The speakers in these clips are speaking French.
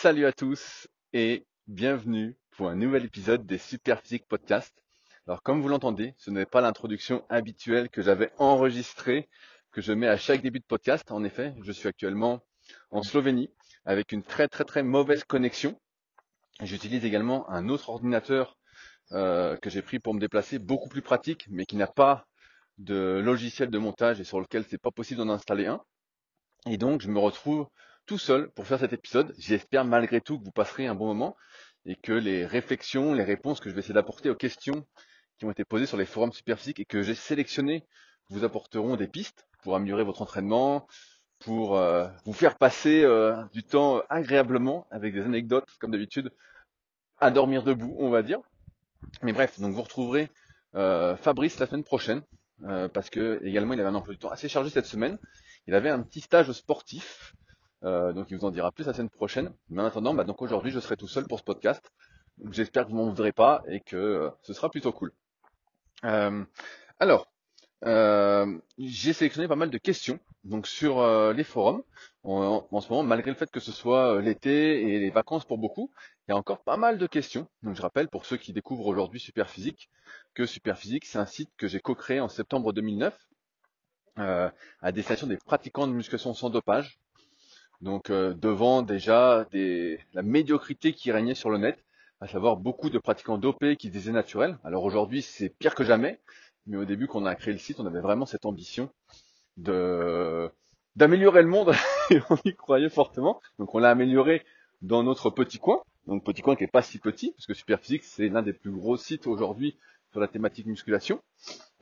Salut à tous et bienvenue pour un nouvel épisode des Superphysique Podcast. Alors comme vous l'entendez, ce n'est pas l'introduction habituelle que j'avais enregistrée, que je mets à chaque début de podcast. En effet, je suis actuellement en Slovénie avec une très très très mauvaise connexion. J'utilise également un autre ordinateur euh, que j'ai pris pour me déplacer, beaucoup plus pratique, mais qui n'a pas de logiciel de montage et sur lequel c'est pas possible d'en installer un. Et donc je me retrouve tout seul pour faire cet épisode. J'espère malgré tout que vous passerez un bon moment et que les réflexions, les réponses que je vais essayer d'apporter aux questions qui ont été posées sur les forums Superphysique et que j'ai sélectionnées vous apporteront des pistes pour améliorer votre entraînement, pour euh, vous faire passer euh, du temps agréablement avec des anecdotes, comme d'habitude, à dormir debout, on va dire. Mais bref, donc vous retrouverez euh, Fabrice la semaine prochaine, parce que également il avait un emploi du temps assez chargé cette semaine. Il avait un petit stage sportif euh, donc il vous en dira plus la semaine prochaine. Mais en attendant, bah, donc aujourd'hui je serai tout seul pour ce podcast. J'espère que vous m'en voudrez pas et que euh, ce sera plutôt cool. Euh, alors, j'ai sélectionné pas mal de questions donc sur les forums. En, ce moment, malgré le fait que ce soit l'été et les vacances pour beaucoup, il y a encore pas mal de questions. Donc je rappelle pour ceux qui découvrent aujourd'hui Superphysique que Superphysique c'est un site que j'ai co-créé en septembre 2009 à destination des pratiquants de musculation sans dopage donc euh, devant déjà des, la médiocrité qui régnait sur le net, à savoir beaucoup de pratiquants dopés qui disaient naturel. Alors aujourd'hui c'est pire que jamais, mais au début quand on a créé le site, on avait vraiment cette ambition d'améliorer le monde et on y croyait fortement. Donc on l'a amélioré dans notre petit coin, donc petit coin qui est pas si petit, parce que Superphysique c'est l'un des plus gros sites aujourd'hui sur la thématique musculation.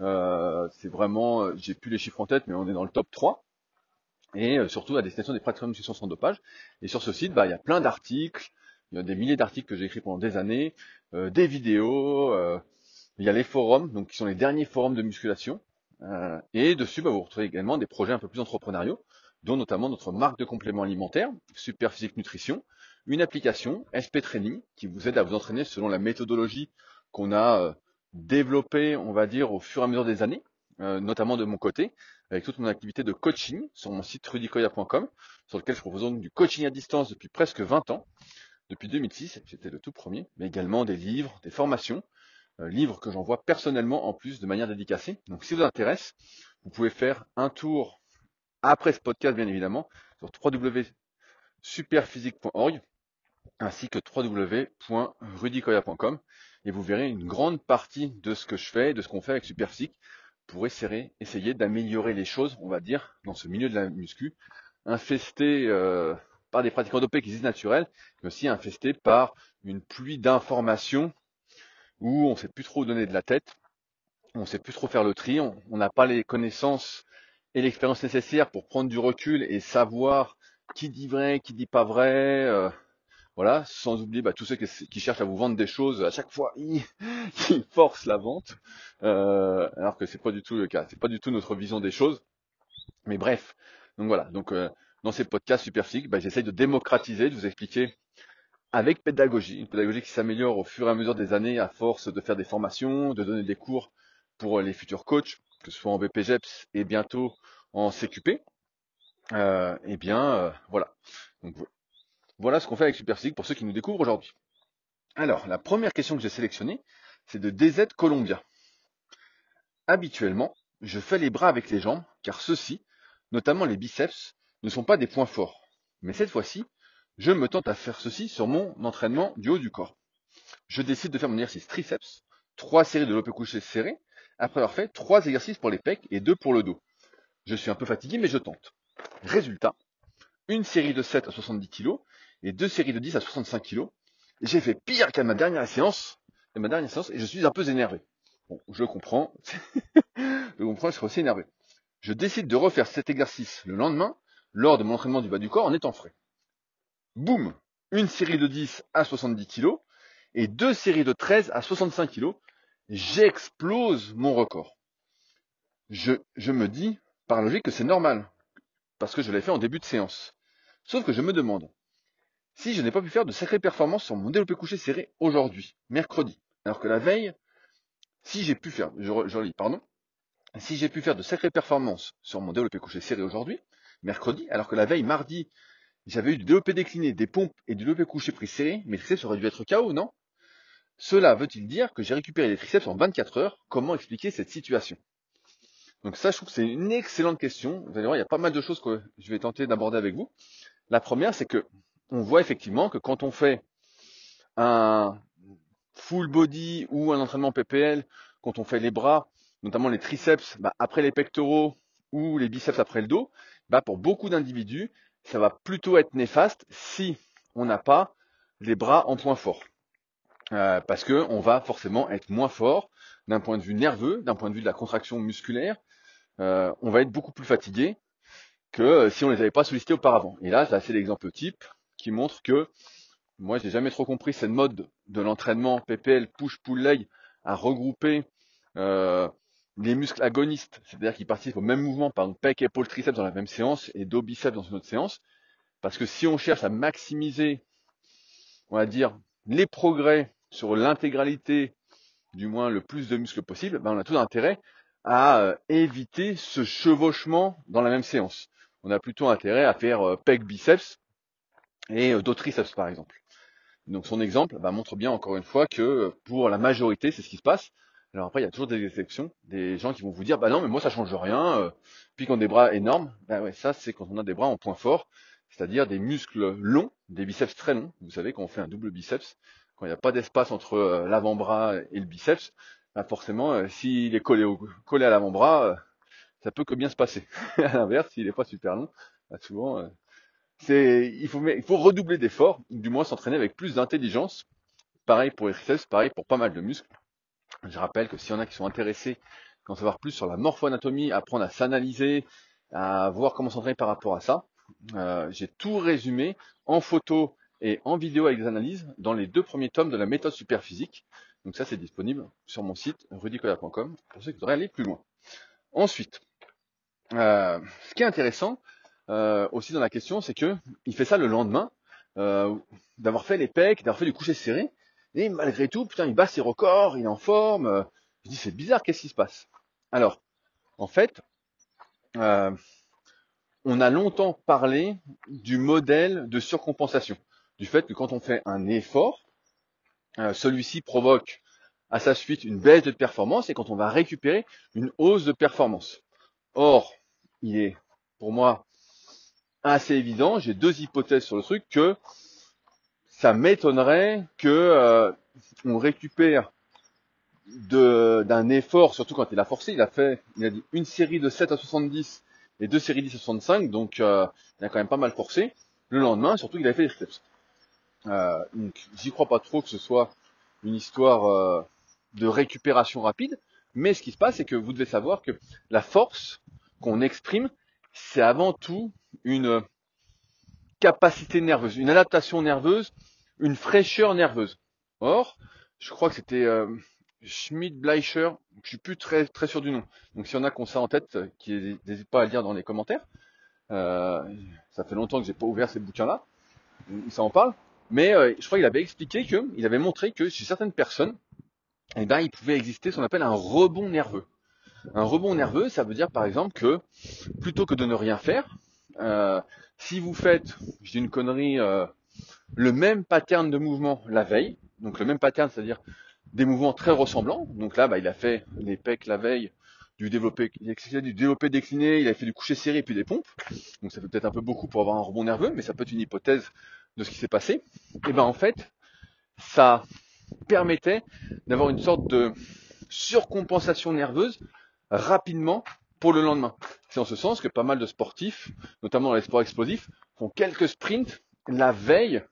Euh, c'est vraiment, j'ai plus les chiffres en tête, mais on est dans le top 3 et euh, surtout à destination des pratiques de nutrition sans dopage. Et sur ce site, bah, il y a plein d'articles, il y a des milliers d'articles que j'ai écrits pendant des années, euh, des vidéos, euh, il y a les forums, donc qui sont les derniers forums de musculation. et dessus, bah, vous retrouvez également des projets un peu plus entrepreneuriaux, dont notamment notre marque de compléments alimentaires, Super Physique Nutrition, une application, SP Training, qui vous aide à vous entraîner selon la méthodologie qu'on a développée, on va dire, au fur et à mesure des années, notamment de mon côté, avec toute mon activité de coaching sur mon site rudicoya.com, sur lequel je propose donc du coaching à distance depuis presque 20 ans, depuis 2006, j'étais le tout premier, mais également des livres, des formations, euh, livres que j'envoie personnellement en plus de manière dédicacée. Donc si vous intéresse, vous pouvez faire un tour après ce podcast bien évidemment sur www.superphysique.org ainsi que www.rudicoya.com et vous verrez une grande partie de ce que je fais, de ce qu'on fait avec Superphysique pour essayer, d'améliorer les choses, on va dire, dans ce milieu de la muscu, infesté euh, par des pratiquants dopés qui disent naturels, mais aussi infesté par une pluie d'informations où on ne sait plus trop donner de la tête, on ne sait plus trop faire le tri, on n'a pas les connaissances et l'expérience nécessaires pour prendre du recul et savoir qui dit vrai, qui dit pas vrai. Euh, voilà, sans oublier bah, tous ceux qui, cherchent à vous vendre des choses à chaque fois, ils, forcent la vente, euh, alors que c'est pas du tout le cas, c'est pas du tout notre vision des choses. Mais bref, donc voilà, donc euh, dans ces podcasts super bah, j'essaye de démocratiser, de vous expliquer avec pédagogie, une pédagogie qui s'améliore au fur et à mesure des années à force de faire des formations, de donner des cours pour les futurs coachs, que ce soit en BPGEPS et bientôt en CQP. Euh, eh bien, euh, voilà. Voilà ce qu'on fait avec Superphysique pour ceux qui nous découvrent aujourd'hui. Alors, la première question que j'ai sélectionnée, c'est de DZ Columbia. Habituellement, je fais les bras avec les jambes, car ceux-ci, notamment les biceps, ne sont pas des points forts. Mais cette fois-ci, je me tente à faire ceci sur mon entraînement du haut du corps. Je décide de faire mon exercice triceps, trois séries de lopé couché serré, après avoir fait trois exercices pour les pecs et deux pour le dos. Je suis un peu fatigué, mais je tente. Résultat, une série de 7 à 70 kg et deux séries de 10 à 65 kg. J'ai fait pire qu'à ma dernière séance, et ma dernière séance, et je suis un peu énervé. Bon, je comprends. je comprends, je suis aussi énervé. Je décide de refaire cet exercice le lendemain, lors de mon entraînement du bas du corps, en étant frais. Boum! Une série de 10 à 70 kg, et deux séries de 13 à 65 kg. J'explose mon record. Je me dis, par logique, que c'est normal. Parce que je l'ai fait en début de séance. Sauf que je me demande, si je n'ai pas pu faire de sacrées performances sur mon développé couché serré aujourd'hui, mercredi, alors que la veille, si j'ai pu faire, je, pardon, si j'ai pu faire de sacrées performances sur mon développé couché serré aujourd'hui, mercredi, alors que la veille, mardi, j'avais eu du développé décliné, des pompes et du développé couché pris serré, mes triceps auraient dû être KO, non? Cela veut-il dire que j'ai récupéré les triceps en 24 heures? Comment expliquer cette situation? Donc ça, je trouve que c'est une excellente question. Vous allez voir, il y a pas mal de choses que je vais tenter d'aborder avec vous. La première, c'est que on voit effectivement que quand on fait un full body ou un entraînement PPL, quand on fait les bras, notamment les triceps, bah, après les pectoraux ou les biceps après le dos, bah, pour beaucoup d'individus, ça va plutôt être néfaste si on n'a pas les bras en point fort. Euh, parce que on va forcément être moins fort d'un point de vue nerveux, d'un point de vue de la contraction musculaire. Euh, on va être beaucoup plus fatigué que si on les avait pas sollicités auparavant. Et là, c'est l'exemple type qui montre que moi, j'ai jamais trop compris cette mode de l'entraînement PPL push-pull leg à regrouper euh, les muscles agonistes, c'est-à-dire qu'ils participent au même mouvement, par exemple pec, épaule, triceps dans la même séance et dos, biceps dans une autre séance. Parce que si on cherche à maximiser, on va dire, les progrès sur l'intégralité, du moins le plus de muscles possible, ben on a tout intérêt à euh, éviter ce chevauchement dans la même séance. On a plutôt intérêt à faire euh, pec, biceps et dos, triceps par exemple. Donc son exemple bah, montre bien encore une fois que pour la majorité, c'est ce qui se passe. Alors après, il y a toujours des exceptions, des gens qui vont vous dire, bah non, mais moi ça change rien. Euh, puis quand des bras énormes, bah ça c'est quand on a des bras en point fort, c'est-à-dire des muscles longs, des biceps très longs. Vous savez, quand on fait un double biceps, quand il n'y a pas d'espace entre euh, l'avant-bras et le biceps, bah forcément, euh, s'il est collé, au, collé à l'avant-bras, ça peut que bien se passer. à l'inverse, s'il n'est pas super long, bah souvent c'est, il faut, il faut redoubler d'efforts, du moins s'entraîner avec plus d'intelligence. Pareil pour les triceps, pareil pour pas mal de muscles. Je rappelle que s'il y en a qui sont intéressés, qui en savoir plus sur la morpho-anatomie, apprendre à s'analyser, à voir comment s'entraîner par rapport à ça, euh, j'ai tout résumé en photo et en vidéo avec des analyses dans les deux premiers tomes de la méthode superphysique. Donc ça, c'est disponible sur mon site rudicola.com pour ceux qui voudraient aller plus loin. Ensuite, euh, ce qui est intéressant, euh, aussi dans la question, c'est que il fait ça le lendemain euh, d'avoir fait les pecs, d'avoir fait du coucher serré, et malgré tout, putain, il bat ses records, il est en forme. Euh, je dis c'est bizarre, qu'est-ce qui se passe? Alors, en fait, euh, on a longtemps parlé du modèle de surcompensation, du fait que quand on fait un effort, euh, celui-ci provoque à sa suite une baisse de performance et quand on va récupérer une hausse de performance. Or, il est pour moi assez évident, j'ai deux hypothèses sur le truc, que ça m'étonnerait que euh, on récupère d'un effort, surtout quand il a forcé, il a fait, une série de 7 à 70 et deux séries de 10 à 65, donc euh, il a quand même pas mal forcé. Le lendemain, surtout qu'il avait fait des steps. Euh, donc j'y crois pas trop que ce soit une histoire de récupération rapide, mais ce qui se passe, c'est que vous devez savoir que la force qu'on exprime, c'est avant tout une capacité nerveuse, une adaptation nerveuse, une fraîcheur nerveuse. Or, je crois que c'était euh, Schmidt Bleicher, je suis plus très sûr du nom. Donc si on a qu'on ça en tête, euh, qui n'hésite pas à le dire dans les commentaires. Euh, ça fait longtemps que j'ai pas ouvert ces bouquins-là, ça en parle. Mais euh, je crois qu'il avait expliqué qu'il avait montré que chez certaines personnes, eh ben, il pouvait exister ce qu'on appelle un rebond nerveux. Un rebond nerveux, ça veut dire par exemple que plutôt que de ne rien faire, euh, si vous faites, je dis une connerie, euh, le même pattern de mouvement la veille, donc le même pattern, c'est-à-dire des mouvements très ressemblants. Donc là, bah, il a fait les pecs la veille, du développé, du développé décliné, il a fait du coucher serré et puis des pompes. Donc ça fait peut-être un peu beaucoup pour avoir un rebond nerveux, mais ça peut être une hypothèse de ce qui s'est passé. Et ben en fait, ça permettait d'avoir une sorte de surcompensation nerveuse rapidement pour le lendemain. C'est en ce sens que pas mal de sportifs, notamment dans les sports explosifs, font quelques sprints la veille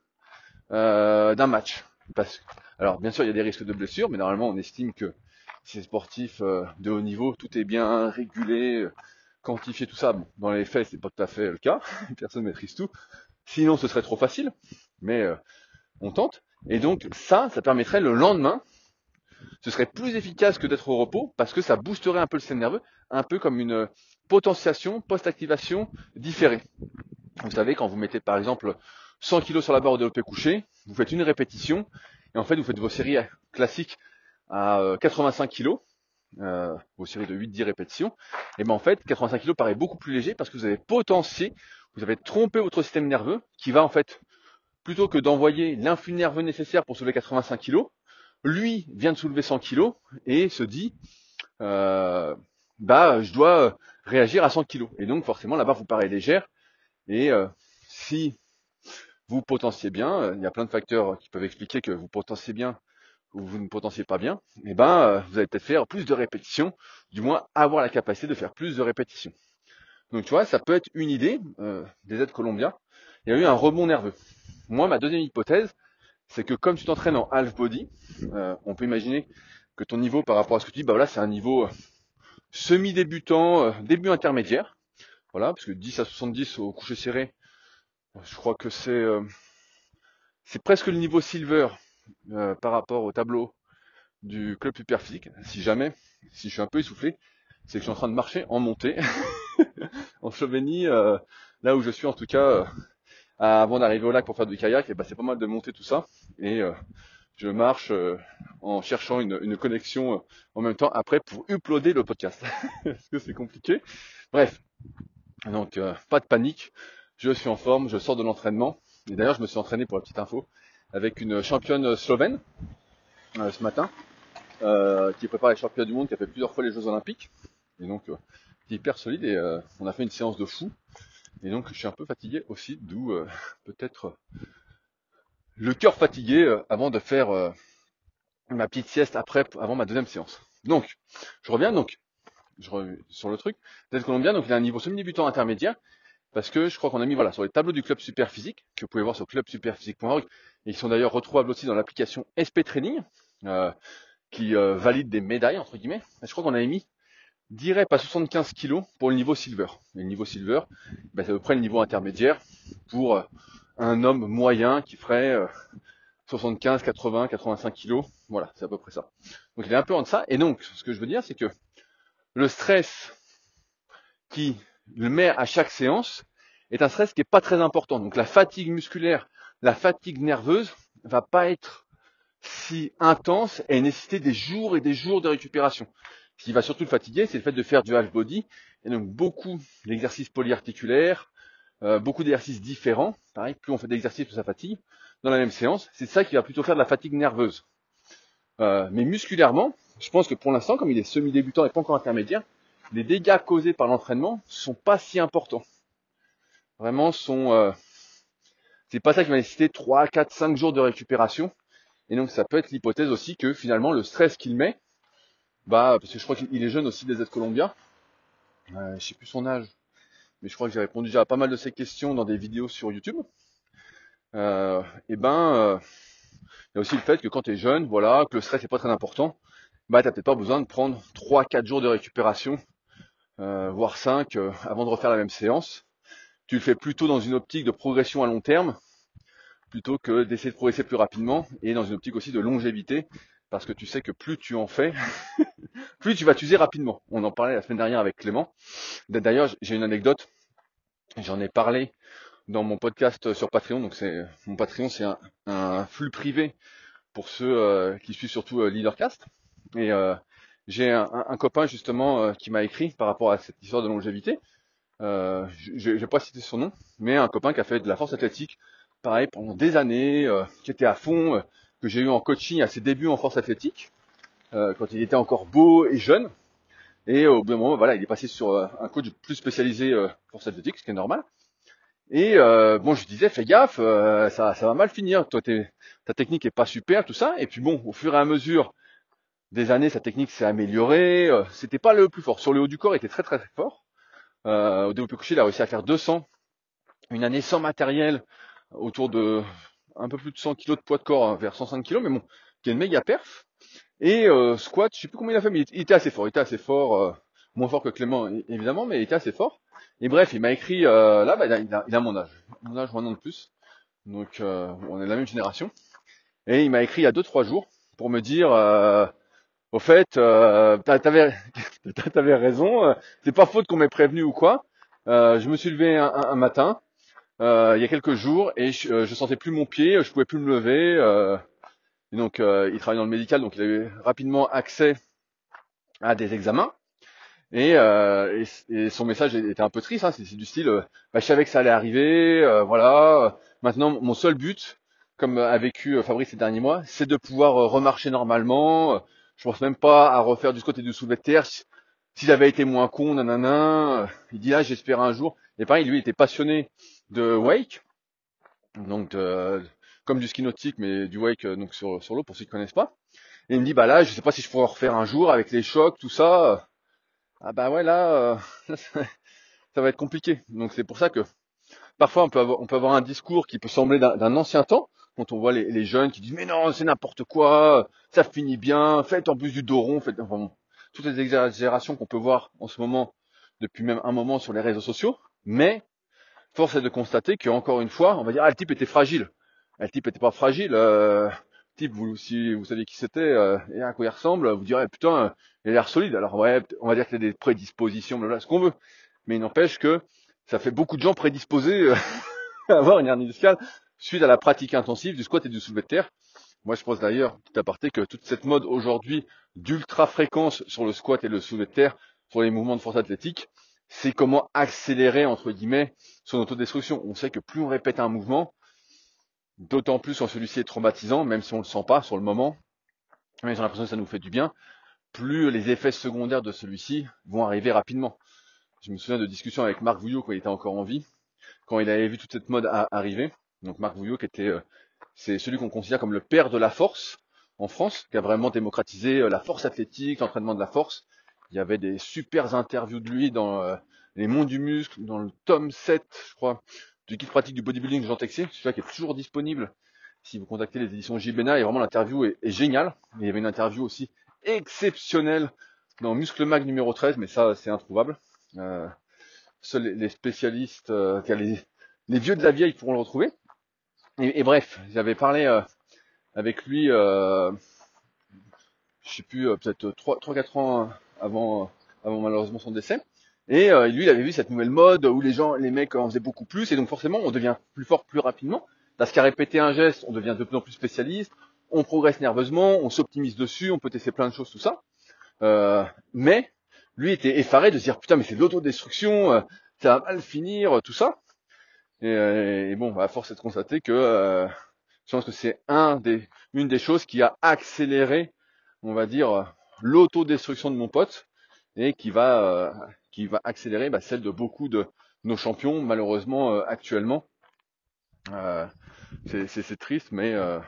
euh, d'un match. Alors bien sûr il y a des risques de blessures, mais normalement on estime que ces sportifs euh, de haut niveau, tout est bien régulé, quantifié, tout ça. Dans les faits, c'est pas tout à fait le cas. Personne ne maîtrise tout. Sinon, ce serait trop facile. Mais euh, on tente. Et donc ça, ça permettrait le lendemain ce serait plus efficace que d'être au repos parce que ça boosterait un peu le système nerveux, un peu comme une potentiation post-activation différée. Vous savez, quand vous mettez par exemple 100 kg sur la barre au développé couché, vous faites une répétition et en fait vous faites vos séries classiques à 85 kg, euh, vos séries de 8-10 répétitions, et ben en fait 85 kg paraît beaucoup plus léger parce que vous avez potencié vous avez trompé votre système nerveux qui va en fait, plutôt que d'envoyer l'influx nerveux nécessaire pour soulever 85 kg, lui vient de soulever 100 kg et se dit, euh, bah je dois réagir à 100 kg. Et donc forcément la barre vous paraît légère. Et euh, si vous potenciez bien, euh, il y a plein de facteurs qui peuvent expliquer que vous potenciez bien ou vous ne potenciez pas bien, et eh ben euh, vous allez peut-être faire plus de répétitions, du moins avoir la capacité de faire plus de répétitions. Donc tu vois, ça peut être une idée des aides colombiens. Il y a eu un rebond nerveux. Moi, ma deuxième hypothèse, c'est que comme tu t'entraînes en half body, on peut imaginer que ton niveau par rapport à ce que tu dis, bah voilà, c'est un niveau semi-débutant, début intermédiaire. Voilà, parce que 10 à 70 au coucher serré, je crois que c'est euh, presque le niveau silver euh, par rapport au tableau du club physique. Si jamais, si je suis un peu essoufflé, c'est que je suis en train de marcher en montée en Slovénie, euh, là où je suis en tout cas, avant d'arriver au lac pour faire du kayak, et ben c'est pas mal de monter tout ça. Et je marche en cherchant une, connexion en même temps après pour uploader le podcast. Parce que c'est compliqué. Bref, donc pas de panique je suis en forme, je sors de l'entraînement. Et d'ailleurs, je me suis entraîné pour la petite info avec une championne slovène euh, ce matin, euh, qui prépare les championnats du monde, qui a fait plusieurs fois les Jeux Olympiques. Et donc, euh, hyper solide. Et euh, on a fait une séance de fou. Et donc, je suis un peu fatigué aussi, d'où peut-être le cœur fatigué avant de faire ma petite sieste après, avant ma deuxième séance. Donc, je reviens donc je reviens sur le truc. Peut-être colombien, donc il a un niveau semi-débutant intermédiaire parce que je crois qu'on a mis voilà sur les tableaux du club Superphysique que vous pouvez voir sur clubsuperphysique.org. Ils sont d'ailleurs retrouvables aussi dans l'application SP Training euh, qui euh, valide des médailles entre guillemets. je crois qu'on avait mis 10 reps à 75 kg pour le niveau silver. Et le niveau silver, bah, c'est à peu près le niveau intermédiaire pour euh, un homme moyen qui ferait 75, 80, 85 kg. Voilà, c'est à peu près ça. Donc il est un peu en ça. Et donc, ce que je veux dire, c'est que le stress qui le met à chaque séance est un stress qui n'est pas très important. Donc la fatigue musculaire, la fatigue nerveuse va pas être si intense et nécessiter des jours et des jours de récupération. Ce qui va surtout le fatiguer, c'est le fait de faire du half body et donc beaucoup d'exercices polyarticulaires, euh, beaucoup d'exercices différents. Pareil, plus on fait d'exercices, plus ça fatigue. Dans la même séance, c'est ça qui va plutôt faire de la fatigue nerveuse. Euh, mais musculairement, je pense que pour l'instant, comme il est semi-débutant et pas encore intermédiaire, les dégâts causés par l'entraînement sont pas si importants. Vraiment, sont, euh, c'est pas ça qui va nécessiter 3, 4, 5 jours de récupération. Et donc, ça peut être l'hypothèse aussi que finalement, le stress qu'il met, bah, parce que je crois qu'il est jeune aussi des aides colombiens. Euh, je sais plus son âge, mais je crois que j'ai répondu déjà à pas mal de ces questions dans des vidéos sur YouTube. Euh, et ben, euh, il y a aussi le fait que quand tu es jeune, voilà, que le stress n'est pas très important, bah t'as peut-être pas besoin de prendre 3-4 jours de récupération euh, voire 5 euh, avant de refaire la même séance. Tu le fais plutôt dans une optique de progression à long terme, plutôt que d'essayer de progresser plus rapidement, et dans une optique aussi de longévité, parce que tu sais que plus tu en fais, plus tu vas t'user rapidement. On en parlait la semaine dernière avec Clément. D'ailleurs, j'ai une anecdote, j'en ai parlé dans mon podcast sur Patreon. Donc mon Patreon, c'est un, flux privé pour ceux euh, qui suivent surtout Leadercast. Et j'ai un, copain justement euh, qui m'a écrit par rapport à cette histoire de longévité. Euh, je ne vais pas citer son nom, mais un copain qui a fait de la force athlétique, pareil, pendant des années, euh, qui était à fond, euh, que j'ai eu en coaching à ses débuts en force athlétique, quand il était encore beau et jeune. Et au bout d'un moment, voilà, il est passé sur un coach plus spécialisé force athlétique, ce qui est normal. Et bon, je disais, fais gaffe, ça, ça va mal finir. Toi, ta technique est pas super, tout ça. Et puis bon, au fur et à mesure des années, sa technique s'est améliorée. Euh, c'était pas le plus fort. Sur le haut du corps, il était très très très fort. Euh, au développé couché, il a réussi à faire 200. Une année sans matériel, autour de un peu plus de 100 kg de poids de corps, hein, vers 105 kg, mais bon, qui est une méga perf. Et euh, squat, je sais plus combien il a fait, mais il était assez fort. Il était assez fort, euh, moins fort que Clément évidemment, mais il était assez fort. Et bref, il m'a écrit là, bah, il, a, il, a, mon âge, mon âge, un an de plus. Donc on est de la même génération. Et il m'a écrit il y a 2-3 jours pour me dire au fait, euh, t'avais avais raison, euh, c'est pas faute qu'on m'ait prévenu ou quoi. Euh, je me suis levé un, matin, euh, il y a quelques jours, et je, je, sentais plus mon pied, je pouvais plus me lever. et donc, il travaille dans le médical, donc il avait rapidement accès à des examens. Et, euh, et, son message était un peu triste, hein, c'est du style, euh, bah, je savais que ça allait arriver, euh, voilà. Maintenant, mon seul but, comme a vécu Fabrice ces derniers mois, c'est de pouvoir remarcher normalement. Je pense même pas à refaire du et du soulevé de terre. Si, j'avais été moins con, nanana. Il dit là, j'espère un jour. Et pareil, lui, il était passionné de wake, donc comme du ski nautique, mais du wake donc sur, sur l'eau pour ceux qui connaissent pas. Et il me dit bah là, je sais pas si je pourrais refaire un jour avec les chocs, tout ça. Ah bah ouais là, euh, ça va être compliqué. Donc c'est pour ça que parfois on peut avoir, on peut avoir un discours qui peut sembler d'un ancien temps, quand on voit les, jeunes qui disent mais non c'est n'importe quoi, ça finit bien, faites en plus du dos rond, faites enfin, toutes les exagérations qu'on peut voir en ce moment depuis même un moment sur les réseaux sociaux. Mais force est de constater qu'encore une fois, on va dire ah le type était fragile. Ah, le type était pas fragile. Euh, type, vous, si vous saviez qui c'était euh, et à quoi il ressemble, vous direz putain, il a l'air solide. Alors ouais, on va dire qu'il a des prédispositions, voilà, ce qu'on veut. Mais il n'empêche que ça fait beaucoup de gens prédisposés euh, à avoir une hernie discale suite à la pratique intensive du squat et du soulevé de terre. Moi, je pense d'ailleurs, tout aparté, que toute cette mode aujourd'hui d'ultra fréquence sur le squat et le soulevé de terre, sur les mouvements de force athlétique, c'est comment accélérer, entre guillemets, son autodestruction. On sait que plus on répète un mouvement, D'autant plus quand celui-ci est traumatisant, même si on ne le sent pas sur le moment, mais j'ai l'impression que ça nous fait du bien, plus les effets secondaires de celui-ci vont arriver rapidement. Je me souviens de discussions avec Marc Vouillot quand il était encore en vie, quand il avait vu toute cette mode arriver. Donc Marc Vouillot qui était, euh, c'est celui qu'on considère comme le père de la force en France, qui a vraiment démocratisé euh, la force athlétique, l'entraînement de la force. Il y avait des super interviews de lui dans euh, les monts du muscle, dans le tome 7, je crois, du guide pratique du bodybuilding Jean Texier, celui-là qui est toujours disponible si vous contactez les éditions JBNA, et vraiment l'interview est, géniale. Il y avait une interview aussi exceptionnelle dans Muscle Mag numéro 13, mais ça c'est introuvable. Euh, seuls les, spécialistes, euh, les, vieux de la vieille pourront le retrouver. Et, bref, j'avais parlé avec lui, je sais plus, peut-être 3-4 ans avant, avant malheureusement son décès. Et euh, lui, il avait vu cette nouvelle mode où les gens, les mecs en faisaient beaucoup plus, et donc forcément, on devient plus fort plus rapidement. Parce qu'à répéter un geste, on devient de plus en plus spécialiste, on progresse nerveusement, on s'optimise dessus, on peut tester plein de choses, tout ça. Euh, mais lui était effaré de se dire putain, mais c'est de l'autodestruction, euh, ça va mal finir, tout ça. Et, bon, à force de constater que je pense que c'est une des choses qui a accéléré, on va dire, l'autodestruction de mon pote et qui va qui va accélérer bah, celle de beaucoup de nos champions, malheureusement euh, actuellement. Euh, c'est triste, mais euh,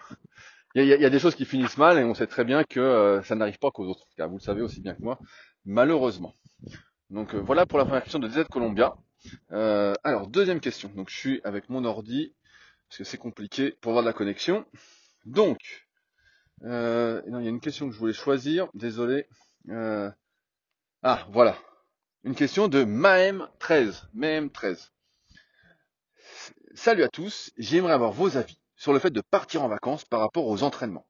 il y, a, des choses qui finissent mal et on sait très bien que ça n'arrive pas qu'aux autres. Car vous le savez aussi bien que moi, malheureusement. Donc voilà pour la première question de DZ Columbia. alors deuxième question. Donc je suis avec mon ordi parce que c'est compliqué pour avoir de la connexion. Donc euh, il y a une question que je voulais choisir. Désolé. ah voilà. Une question de Maem13. Maem13. Salut à tous, j'aimerais avoir vos avis sur le fait de partir en vacances par rapport aux entraînements.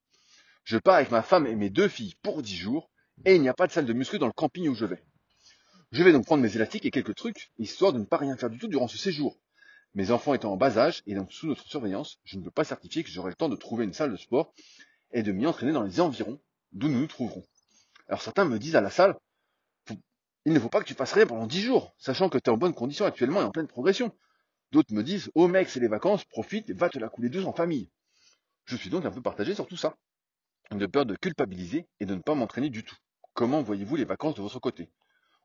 Je pars avec ma femme et mes deux filles pour 10 jours et il n'y a pas de salle de muscu dans le camping où je vais. Je vais donc prendre mes élastiques et quelques trucs, histoire de ne pas rien faire du tout durant ce séjour. Mes enfants étant en bas âge et donc sous notre surveillance, je ne peux pas certifier que j'aurai le temps de trouver une salle de sport et de m'y entraîner dans les environs d'où nous nous trouverons. Alors certains me disent à la salle, il ne faut pas que tu fasses rien pendant dix jours, sachant que tu es en bonne condition actuellement et en pleine progression. D'autres me disent, oh mec, c'est les vacances, profite et va te la couler douce en famille. Je suis donc un peu partagé sur tout ça. De peur de culpabiliser et de ne pas m'entraîner du tout. Comment voyez-vous les vacances de votre côté?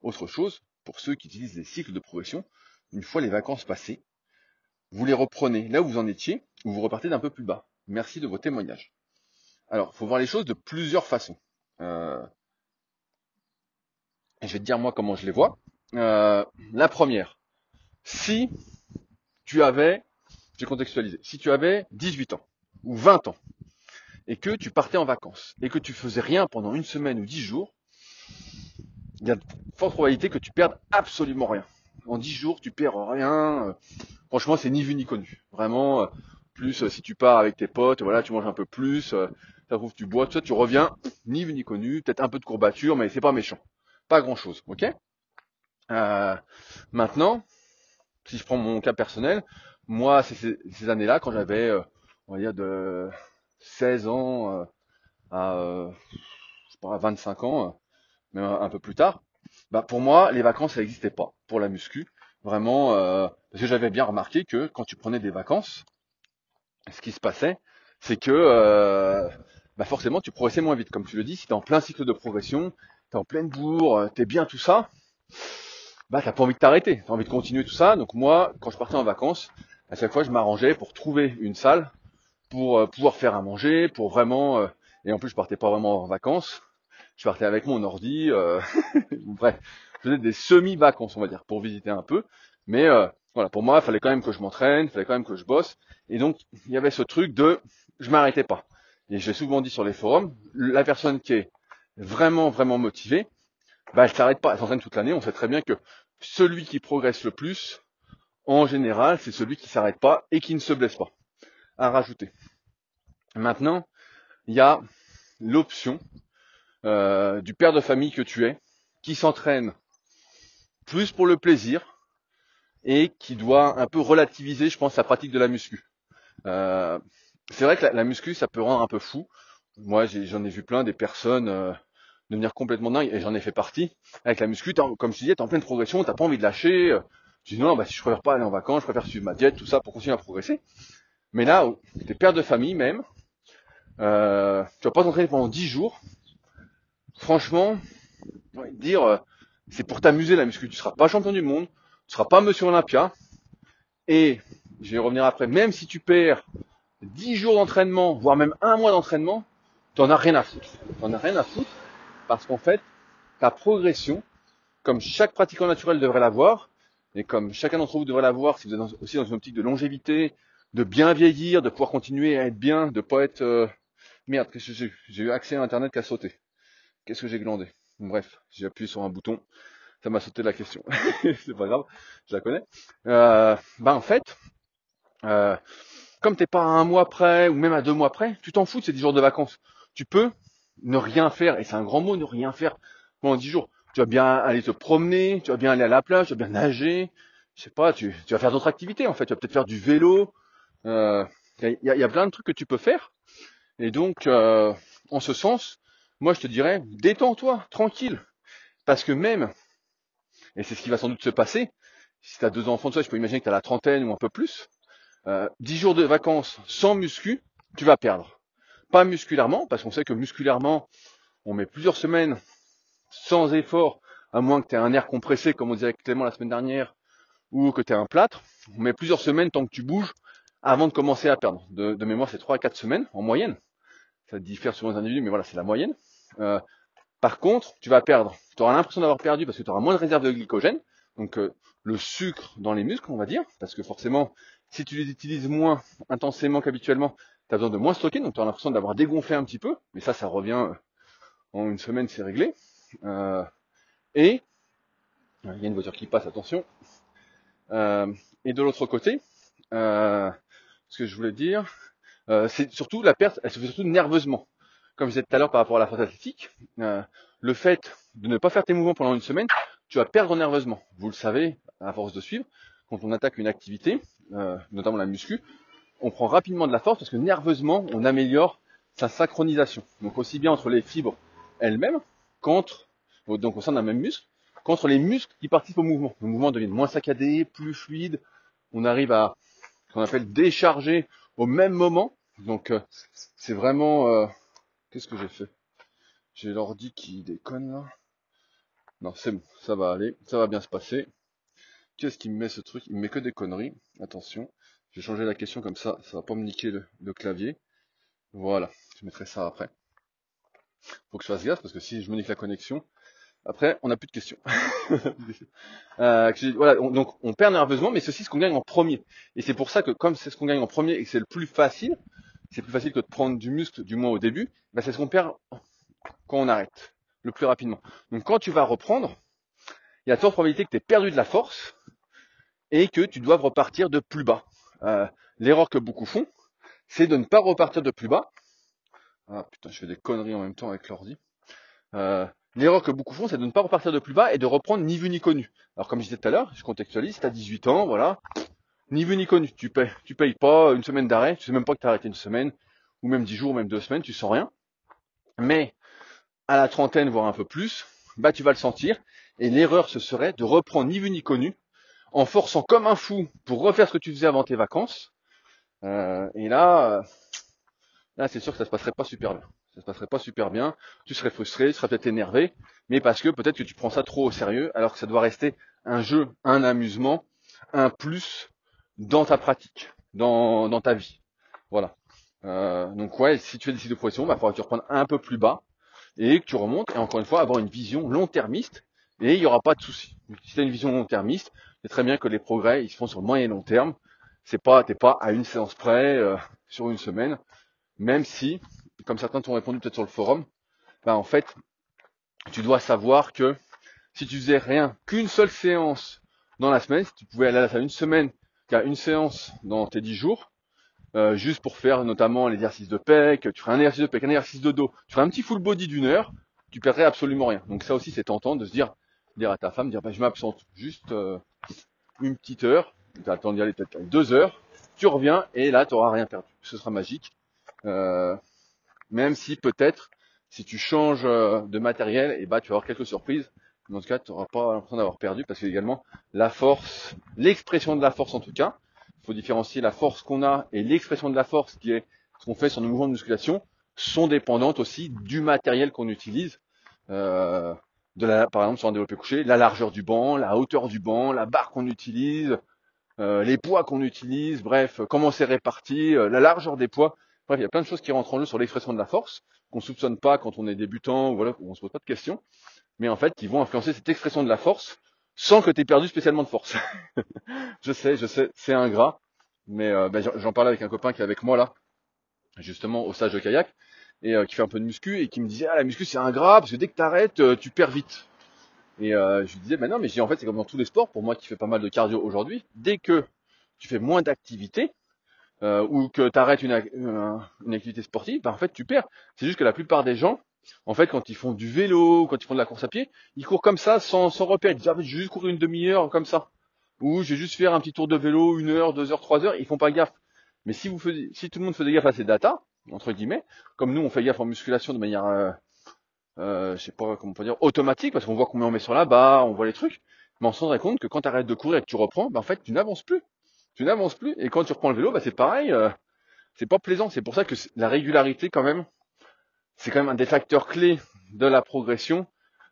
Autre chose, pour ceux qui utilisent les cycles de progression, une fois les vacances passées, vous les reprenez là où vous en étiez, ou vous repartez d'un peu plus bas. Merci de vos témoignages. Alors, faut voir les choses de plusieurs façons. Euh, je vais te dire moi comment je les vois. Euh, la première, si tu avais, j'ai contextualisé, si tu avais 18 ans ou 20 ans et que tu partais en vacances et que tu faisais rien pendant une semaine ou 10 jours, il y a de fortes probabilités que tu perdes absolument rien. En 10 jours, tu perds rien. Franchement, c'est ni vu ni connu. Vraiment, plus si tu pars avec tes potes, voilà, tu manges un peu plus, ça trouve tu bois, tout ça, tu reviens, ni vu ni connu, peut-être un peu de courbature, mais c'est pas méchant pas grand chose, ok? Euh, Maintenant, si je prends mon cas personnel, moi, ces, ces années-là, quand j'avais, euh, on va dire, de 16 ans euh, à, je sais pas, 25 ans, même un, peu plus tard, bah pour moi, les vacances, ça n'existait pas pour la muscu. Vraiment, parce que j'avais bien remarqué que quand tu prenais des vacances, ce qui se passait, c'est que bah forcément tu progressais moins vite. Comme tu le dis, si tu es en plein cycle de progression, tu es en pleine bourre, euh, tu es bien tout ça, bah t'as pas envie de t'arrêter, tu as envie de continuer tout ça. Donc moi, quand je partais en vacances, à chaque fois je m'arrangeais pour trouver une salle, pour euh, pouvoir faire à manger, pour vraiment... et en plus je partais pas vraiment en vacances, je partais avec mon ordi, bref, je faisais des semi-vacances on va dire, pour visiter un peu. Mais voilà, pour moi, il fallait quand même que je m'entraîne, il fallait quand même que je bosse. Et donc, il y avait ce truc de je m'arrêtais pas. Et j'ai souvent dit sur les forums, la personne qui est vraiment, vraiment motivée, bah, elle s'arrête pas, elle s'entraîne toute l'année. On sait très bien que celui qui progresse le plus, en général, c'est celui qui s'arrête pas et qui ne se blesse pas. À rajouter. Maintenant, il y a l'option euh, du père de famille que tu es, qui s'entraîne plus pour le plaisir, et qui doit un peu relativiser, je pense, sa pratique de la muscu. Euh, c'est vrai que la, muscu, ça peut rendre un peu fou. Moi, j'en ai, vu plein des personnes euh, devenir complètement dingues, et j'en ai fait partie. Avec la muscu, comme je disais, t'es en pleine progression, t'as pas envie de lâcher. Tu dis non, bah si je préfère pas aller en vacances, je préfère suivre ma diète, tout ça pour continuer à progresser. Mais là, t'es père de famille même, euh, tu vas pas t'entraîner pendant 10 jours. Franchement, dire, euh, c'est pour t'amuser la muscu. Tu seras pas champion du monde, tu seras pas Monsieur Olympia. Et je vais revenir après, même si tu perds 10 jours d'entraînement, voire même un mois d'entraînement, tu n'en as rien à foutre. Tu n'en as rien à foutre parce qu'en fait, ta progression, comme chaque pratiquant naturel devrait l'avoir, et comme chacun d'entre vous devrait l'avoir si vous êtes aussi dans une optique de longévité, de bien vieillir, de pouvoir continuer à être bien, de pas être... Euh... Merde, qu'est-ce que j'ai J'ai eu accès à Internet qui a sauté. Qu'est-ce que j'ai glandé Bref, j'ai appuyé sur un bouton ça m'a sauté la question. c'est pas grave, je la connais. Euh, bah en fait, euh, comme t'es pas à un mois près ou même à deux mois près, tu t'en fous de ces dix jours de vacances. Tu peux ne rien faire, et c'est un grand mot, ne rien faire pendant dix jours. Tu vas bien aller te promener, tu vas bien aller à la plage, tu vas bien nager, je sais pas, tu, vas faire d'autres activités en fait, tu vas peut-être faire du vélo. Il euh, y, a, y, a, plein de trucs que tu peux faire. Et donc, euh, en ce sens, moi je te dirais, détends-toi, tranquille. Parce que même et c'est ce qui va sans doute se passer. Si tu as deux enfants de ça, je peux imaginer que tu as la trentaine ou un peu plus. Euh, 10 jours de vacances sans muscu, tu vas perdre. Pas musculairement, parce qu'on sait que musculairement, on met plusieurs semaines sans effort, à moins que tu aies un air compressé, comme on disait avec Clément la semaine dernière, ou que tu aies un plâtre. On met plusieurs semaines tant que tu bouges avant de commencer à perdre. De, mémoire, c'est 3 à 4 semaines en moyenne. Ça diffère selon les individus, mais voilà, c'est la moyenne. Euh, par contre, tu vas perdre. Tu auras l'impression d'avoir perdu parce que tu auras moins de réserve de glycogène. Donc euh, le sucre dans les muscles, on va dire. Parce que forcément, si tu les utilises moins intensément qu'habituellement, tu as besoin de moins stocker. Donc tu auras l'impression d'avoir dégonflé un petit peu. Mais ça, ça revient euh, en une semaine, c'est réglé. Euh, et il y a une voiture qui passe, attention. et de l'autre côté, ce que je voulais dire, c'est surtout la perte, elle se fait surtout nerveusement comme je disais tout à l'heure par rapport à la force athlétique, euh, le fait de ne pas faire tes mouvements pendant une semaine, tu vas perdre nerveusement. Vous le savez, à force de suivre, quand on attaque une activité, euh, notamment la muscu, on prend rapidement de la force parce que nerveusement, on améliore sa synchronisation. Donc aussi bien entre les fibres elles-mêmes, qu'entre, donc au sein d'un même muscle, qu'entre les muscles qui participent au mouvement. Le mouvement devient moins saccadé, plus fluide, on arrive à ce qu'on appelle décharger au même moment. Donc euh, c'est vraiment Qu'est-ce que j'ai fait? J'ai l'ordi qui déconne là. Non, c'est bon, ça va aller, ça va bien se passer. Qu'est-ce qui me met ce truc? Il me met que des conneries. Attention, je vais changer la question comme ça, ça va pas me niquer le, clavier. Voilà, je mettrai ça après. Faut que je fasse gaffe parce que si je me nique la connexion, après on n'a plus de questions. euh, voilà, donc on perd nerveusement, mais ceci ce qu'on gagne en premier. Et c'est pour ça que comme c'est ce qu'on gagne en premier et que c'est le plus facile, c'est plus facile que de prendre du muscle, du moins au début, bah c'est ce qu'on perd quand on arrête, le plus rapidement. Donc quand tu vas reprendre, il y a de fortes probabilités que tu aies perdu de la force et que tu doives repartir de plus bas. Euh, l'erreur que beaucoup font, c'est de ne pas repartir de plus bas. Ah putain, je fais des conneries en même temps avec l'ordi. Euh, L'erreur que beaucoup font, c'est de ne pas repartir de plus bas et de reprendre ni vu ni connu. Alors comme je disais tout à l'heure, je contextualise, tu as 18 ans, voilà, ni vu ni connu. Tu payes, tu payes pas une semaine d'arrêt, tu sais même pas que tu as arrêté une semaine, ou même dix jours, ou même deux semaines, tu sens rien. Mais à la trentaine, voire un peu plus, bah tu vas le sentir. Et l'erreur, ce serait de reprendre ni vu ni connu, en forçant comme un fou pour refaire ce que tu faisais avant tes vacances. Euh, et là, euh, là, c'est sûr que ça se passerait pas super bien. Ça se passerait pas super bien. Tu serais frustré, tu serais peut-être énervé, mais parce que peut-être que tu prends ça trop au sérieux, alors que ça doit rester un jeu, un amusement, un plus dans ta pratique, dans, ta vie. Voilà. Euh, donc ouais, si tu fais des cycles de progression, bah, il faudra que tu reprennes un peu plus bas et que tu remontes et encore une fois avoir une vision long-termiste et il n'y aura pas de souci. Si tu as une vision long-termiste, c'est très bien que les progrès ils se font sur le moyen et long terme. C'est pas t'es pas à une séance près euh, sur une semaine, même si, comme certains t'ont répondu peut-être sur le forum, bah en fait tu dois savoir que si tu faisais rien qu'une seule séance dans la semaine, si tu pouvais aller à la une semaine qu'à une séance dans tes dix jours, euh, juste pour faire notamment l'exercice de pec, tu ferais un exercice de pec, un exercice de dos, tu ferais un petit full body d'une heure, tu perdrais absolument rien. Donc ça aussi c'est tentant de se dire, dire à ta femme, dire bah, je m'absente juste euh, une petite heure, tu attends d'y aller peut-être deux heures, tu reviens et là tu n'auras rien perdu. Ce sera magique. Euh, même si peut-être si tu changes de matériel, et bah tu vas avoir quelques surprises. Dans ce cas, tu n'auras pas l'impression d'avoir perdu parce que également la force, l'expression de la force en tout cas, il faut différencier la force qu'on a et l'expression de la force qui est ce qu'on fait sur nos mouvements de musculation sont dépendantes aussi du matériel qu'on utilise. Euh, de la, par exemple sur un développé couché, la largeur du banc, la hauteur du banc, la barre qu'on utilise, euh, les poids qu'on utilise, bref, comment c'est réparti, euh, la largeur des poids. Bref, il y a plein de choses qui rentrent en jeu sur l'expression de la force qu'on soupçonne pas quand on est débutant ou voilà, on se pose pas de questions, mais en fait qui vont influencer cette expression de la force sans que tu aies perdu spécialement de force. je sais, je sais, c'est ingrat, mais euh, ben, j'en parlais avec un copain qui est avec moi là, justement au stage de kayak, et euh, qui fait un peu de muscu, et qui me disait, ah la muscu c'est ingrat, parce que dès que t'arrêtes, euh, tu perds vite. Et je lui disais, ben non, mais en fait c'est comme dans tous les sports, pour moi qui fais pas mal de cardio aujourd'hui, dès que tu fais moins d'activité, ou que tu arrêtes une, une, activité sportive, ben en fait tu perds. C'est juste que la plupart des gens, en fait, quand ils font du vélo, quand ils font de la course à pied, ils courent comme ça, sans, sans repère. Ils disent, ah, je vais juste courir une demi-heure comme ça. Ou je vais juste faire un petit tour de vélo, une heure, deux heures, trois heures. Ils font pas gaffe. Mais si vous faisiez, si tout le monde faisait gaffe à ces datas, entre guillemets, comme nous on fait gaffe en musculation de manière, euh, euh, je sais pas comment on peut dire, automatique, parce qu'on voit combien on met sur la barre, on voit les trucs, mais on se rendrait compte que quand tu arrêtes de courir et que tu reprends, bah, en fait tu n'avances plus. Tu n'avances plus. Et quand tu reprends le vélo, bah, c'est pareil. Euh, c'est pas plaisant. C'est pour ça que la régularité quand même, c'est quand même un des facteurs clés de la progression,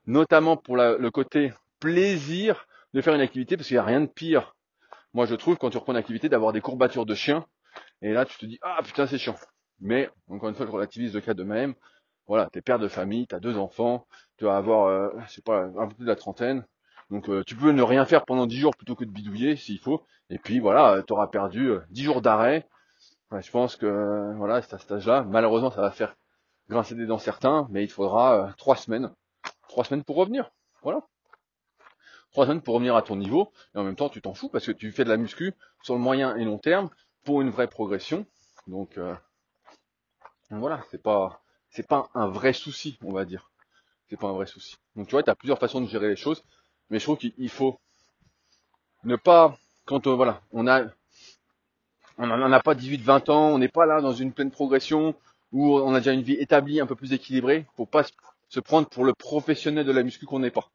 notamment pour le côté plaisir de faire une activité, parce qu'il n'y a rien de pire. Moi, je trouve, quand tu reprends une activité, d'avoir des courbatures de chien, et là, tu te dis, ah putain, c'est chiant. Mais, encore une fois, je relativise le cas de même. Voilà, t'es père de famille, t'as deux enfants, tu vas avoir, euh, je sais pas, un peu plus de la trentaine. Donc, euh, tu peux ne rien faire pendant dix jours plutôt que de bidouiller, s'il faut. Et puis, voilà, tu auras perdu euh, dix jours d'arrêt. je pense que, voilà, c'est à cet âge-là. Malheureusement, ça va faire grincer des dents certains, mais il faudra euh, trois semaines. Trois semaines pour revenir. Voilà. Trois semaines pour revenir à ton niveau, et en même temps tu t'en fous parce que tu fais de la muscu sur le moyen et long terme pour une vraie progression. Donc, euh, voilà, c'est pas c'est pas un vrai souci, on va dire. C'est pas un vrai souci. Donc tu vois, tu as plusieurs façons de gérer les choses, mais je trouve qu'il faut ne pas quand euh, voilà, on a on n'en a pas 18-20 ans, on n'est pas là dans une pleine progression, où on a déjà une vie établie, un peu plus équilibrée, faut pas se prendre pour le professionnel de la muscu qu'on n'est pas.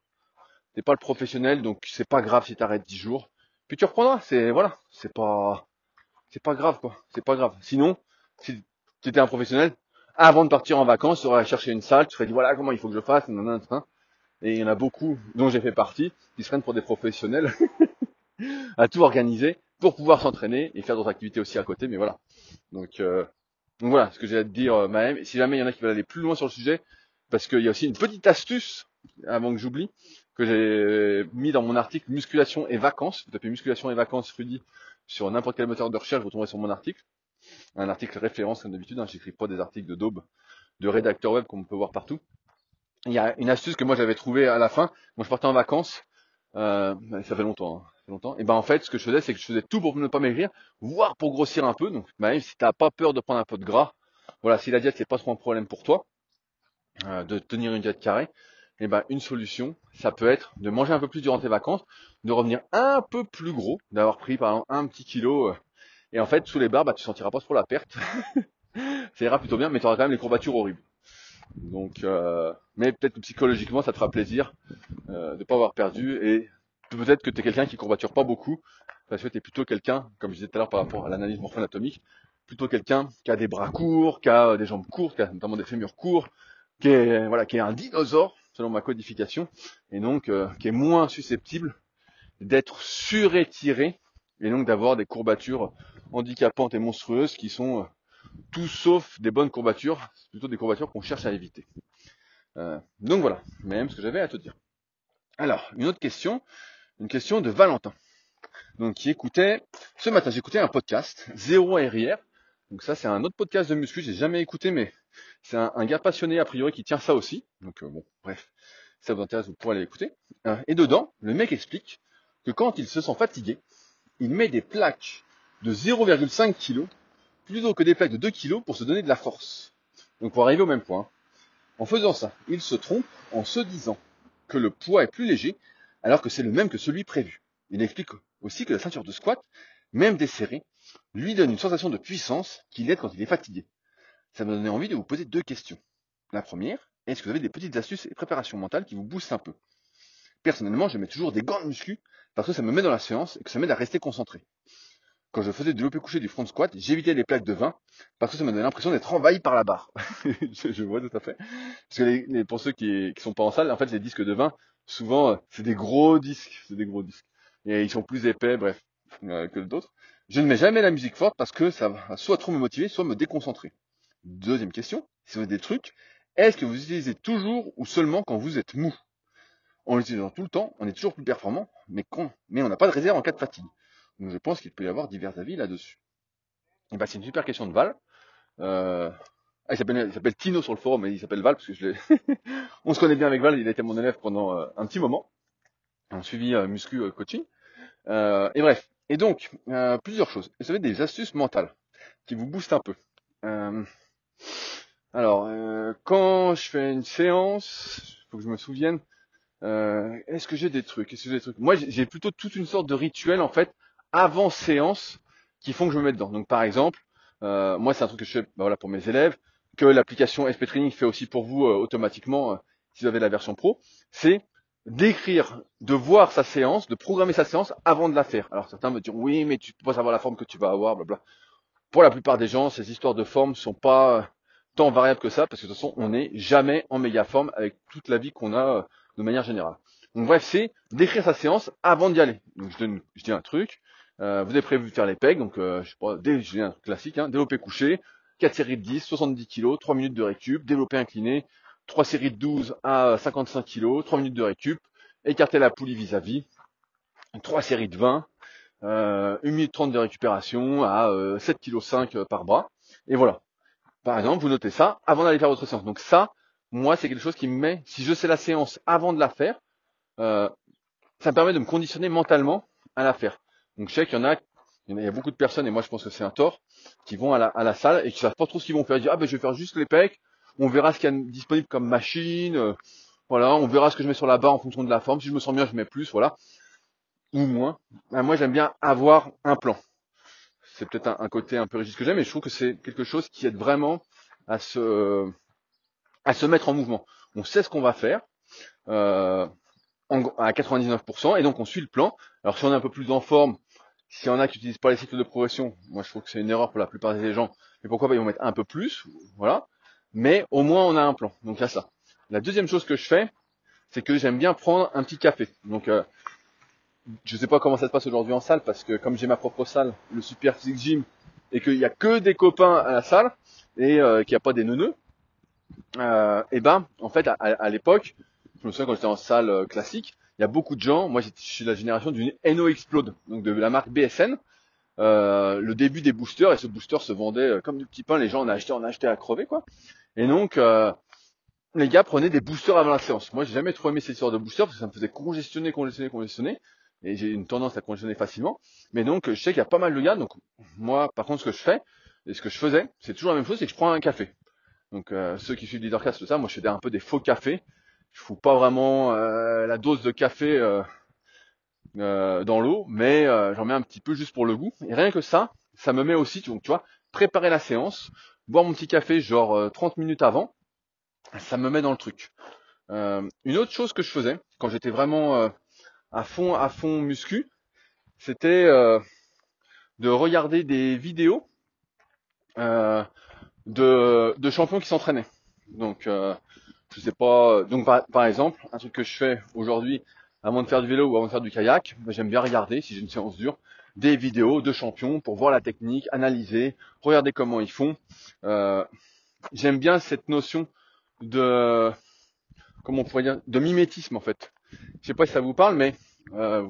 T'es pas le professionnel, donc c'est pas grave si t'arrêtes 10 jours. Puis tu reprendras, c'est voilà, c'est pas c'est pas grave quoi, c'est pas grave. Sinon, si tu étais un professionnel, avant de partir en vacances, tu aurais cherché une salle, tu serais dit voilà comment il faut que je fasse, et il y en a beaucoup dont j'ai fait partie qui se prennent pour des professionnels à tout organiser pour pouvoir s'entraîner et faire d'autres activités aussi à côté, mais voilà. Donc euh, donc voilà ce que j'ai à te dire, euh, Maëm. Si jamais il y en a qui veulent aller plus loin sur le sujet, parce qu'il y a aussi une petite astuce, avant que j'oublie, que j'ai mis dans mon article musculation et vacances. Vous tapez musculation et vacances Rudy sur n'importe quel moteur de recherche, vous tomberez sur mon article. Un article référence comme d'habitude, hein, j'écris pas des articles de daube de rédacteur web comme on peut voir partout. Il y a une astuce que moi j'avais trouvée à la fin. Moi je partais en vacances, euh, ça fait longtemps, hein longtemps. Et ben en fait, ce que je faisais, c'est que je faisais tout pour ne pas maigrir, voire pour grossir un peu. Donc même si t'as pas peur de prendre un peu de gras, voilà, si la diète c'est pas trop un problème pour toi, euh, de tenir une diète carrée, et ben une solution, ça peut être de manger un peu plus durant tes vacances, de revenir un peu plus gros, d'avoir pris par exemple un petit kilo, euh, et en fait sous les barres, bah tu sentiras pas trop la perte. ça ira plutôt bien, mais tu auras quand même les courbatures horribles. Donc, euh, mais peut-être que psychologiquement, ça te fera plaisir euh, de ne pas avoir perdu et peut-être que tu es quelqu'un qui courbature pas beaucoup parce que tu es plutôt quelqu'un, comme je disais tout à l'heure par rapport à l'analyse morpho-anatomique, plutôt quelqu'un qui a des bras courts, qui a des jambes courtes, qui a notamment des fémurs courts, qui est voilà, qui est un dinosaure selon ma codification et donc euh, qui est moins susceptible d'être surétiré et donc d'avoir des courbatures handicapantes et monstrueuses qui sont euh, tout sauf des bonnes courbatures, plutôt des courbatures qu'on cherche à éviter. Euh, donc voilà, même ce que j'avais à te dire. Alors, une autre question, une question de Valentin. Donc qui écoutait, ce matin j'écoutais un podcast, Zéro RIR. Donc ça c'est un autre podcast de muscu, j'ai jamais écouté, mais c'est un, gars passionné a priori qui tient ça aussi. Donc euh, bon, bref, ça vous intéresse, vous pourrez aller écouter. Euh, et dedans, le mec explique que quand il se sent fatigué, il met des plaques de 0,5 kg plutôt que des plaques de 2 kg pour se donner de la force. Donc pour arriver au même point. En faisant ça, il se trompe en se disant que le poids est plus léger alors que c'est le même que celui prévu. Il explique aussi que la ceinture de squat, même desserrée, lui donne une sensation de puissance qui l'aide quand il est fatigué. Ça m'a donné envie de vous poser deux questions. La première, est-ce que vous avez des petites astuces et préparations mentales qui vous boostent un peu? Personnellement, je mets toujours des gants de muscu parce que ça me met dans la séance et que ça m'aide à rester concentré. Quand je faisais du développé couché du front squat, j'évitais les plaques de vin parce que ça me donnait l'impression d'être envahi par la barre. je, vois tout à fait. Parce que pour ceux qui, qui sont pas en salle, en fait, les disques de vin, souvent, euh, c'est des gros disques, c'est des gros disques. Et ils sont plus épais, bref, euh, que d'autres. Je ne mets jamais la musique forte parce que ça va soit trop me motiver, soit me déconcentrer. Deuxième question, si vous avez des trucs, est-ce que vous utilisez toujours ou seulement quand vous êtes mou? En l'utilisant tout le temps, on est toujours plus performant, mais on n'a pas de réserve en cas de fatigue. Donc je pense qu'il peut y avoir divers avis là-dessus. Et bah c'est une super question de Val. Euh, ah, il s'appelle Tino sur le forum, mais il s'appelle Val parce que je l'ai. on se connaît bien avec Val, il a été mon élève pendant euh, un petit moment. On suivi euh, muscu euh, coaching. et bref. Et donc, plusieurs choses. Vous avez des astuces mentales qui vous boostent un peu. alors, quand je fais une séance, il faut que je me souvienne. Est-ce que j'ai des trucs? Est-ce que j'ai des trucs? Moi, j'ai plutôt toute une sorte de rituel en fait avant séance qui font que je me mets dedans. Donc, par exemple, moi, c'est un truc que je fais bah, voilà, pour mes élèves que l'application SP Training fait aussi pour vous euh, automatiquement euh, si vous avez la version pro, c'est d'écrire, de voir sa séance, de programmer sa séance avant de la faire. Alors certains me diront oui, mais tu peux pas savoir la forme que tu vas avoir, blabla. Pour la plupart des gens, ces histoires de forme sont pas euh, tant variables que ça, parce que de toute façon, on n'est jamais en méga forme avec toute la vie qu'on a de manière générale. Donc bref, c'est d'écrire sa séance avant d'y aller. Donc je, donne, je dis un truc. Vous avez prévu de faire les pegs, donc je sais pas, dis un truc classique, hein, développer couché, 4 séries de 10, 70 kg, 3 minutes de récup, développer incliné, 3 séries de 12 à 55 kg, 3 minutes de récup, écarter la poulie vis-à-vis, 3 séries de 20, euh, 1 minute 30 de récupération à 7 kg 5 par bras. Et voilà. Par exemple, vous notez ça avant d'aller faire votre séance. Donc ça, moi, c'est quelque chose qui me met, si je sais la séance avant de la faire, euh, ça me permet de me conditionner mentalement à la faire. Donc je sais qu'il y en a il y a beaucoup de personnes, et moi je pense que c'est un tort, qui vont à la, salle et qui savent pas trop ce qu'ils vont faire. Ils disent, ah ben je vais faire juste les pecs, on verra ce qu'il y a disponible comme machine, euh, voilà, on verra ce que je mets sur la barre en fonction de la forme. Si je me sens bien, je mets plus, voilà. Ou moins. Ben, moi j'aime bien avoir un plan. C'est peut-être un, côté un peu rigide que j'aime, mais je trouve que c'est quelque chose qui aide vraiment à se, à se mettre en mouvement. On sait ce qu'on va faire. Euh, à 99% et donc on suit le plan. Alors si on est un peu plus en forme, s'il y en a qui utilisent pas les cycles de progression, moi je trouve que c'est une erreur pour la plupart des gens. Mais pourquoi pas ils vont mettre un peu plus, voilà. Mais au moins on a un plan. Donc il y a ça. La deuxième chose que je fais, c'est que j'aime bien prendre un petit café. Donc euh, je sais pas comment ça se passe aujourd'hui en salle parce que comme j'ai ma propre salle, le Super Physique Gym, et qu'il y a que des copains à la salle et euh, qu'il n'y a pas des neuneux, euh, et ben en fait à l'époque, je me souviens quand j'étais en salle euh, classique, il y a beaucoup de gens, moi je suis la génération d'une Eno Explode, donc de la marque BSN, euh, le début des boosters, et ce booster se vendait euh, comme du petit pain, les gens en achetaient, en achetaient à crever quoi. Et donc euh, les gars prenaient des boosters avant la séance. Moi j'ai jamais trop aimé cette histoire de booster parce que ça me faisait congestionner, congestionner, congestionner. Et j'ai une tendance à congestionner facilement. Mais donc je sais qu'il y a pas mal de gars. Donc moi par contre ce que je fais, et ce que je faisais, c'est toujours la même chose, c'est que je prends un café. Donc ceux qui suivent Leadercast, tout ça, moi je fais un peu des faux cafés je fous pas vraiment euh, la dose de café euh, euh, dans l'eau, mais j'en mets un petit peu juste pour le goût. Et rien que ça, ça me met aussi, donc tu vois, préparer la séance, boire mon petit café genre 30 minutes avant, ça me met dans le truc. Une autre chose que je faisais quand j'étais vraiment à fond, à fond muscu, c'était de regarder des vidéos de, de champions qui s'entraînaient. Donc, je sais pas. Donc, par, exemple, un truc que je fais aujourd'hui, avant de faire du vélo ou avant de faire du kayak, ben, j'aime bien regarder, si j'ai une séance dure, des vidéos de champions pour voir la technique, analyser, regarder comment ils font. j'aime bien cette notion de comment on pourrait dire, de mimétisme en fait. Je sais pas si ça vous parle, mais euh,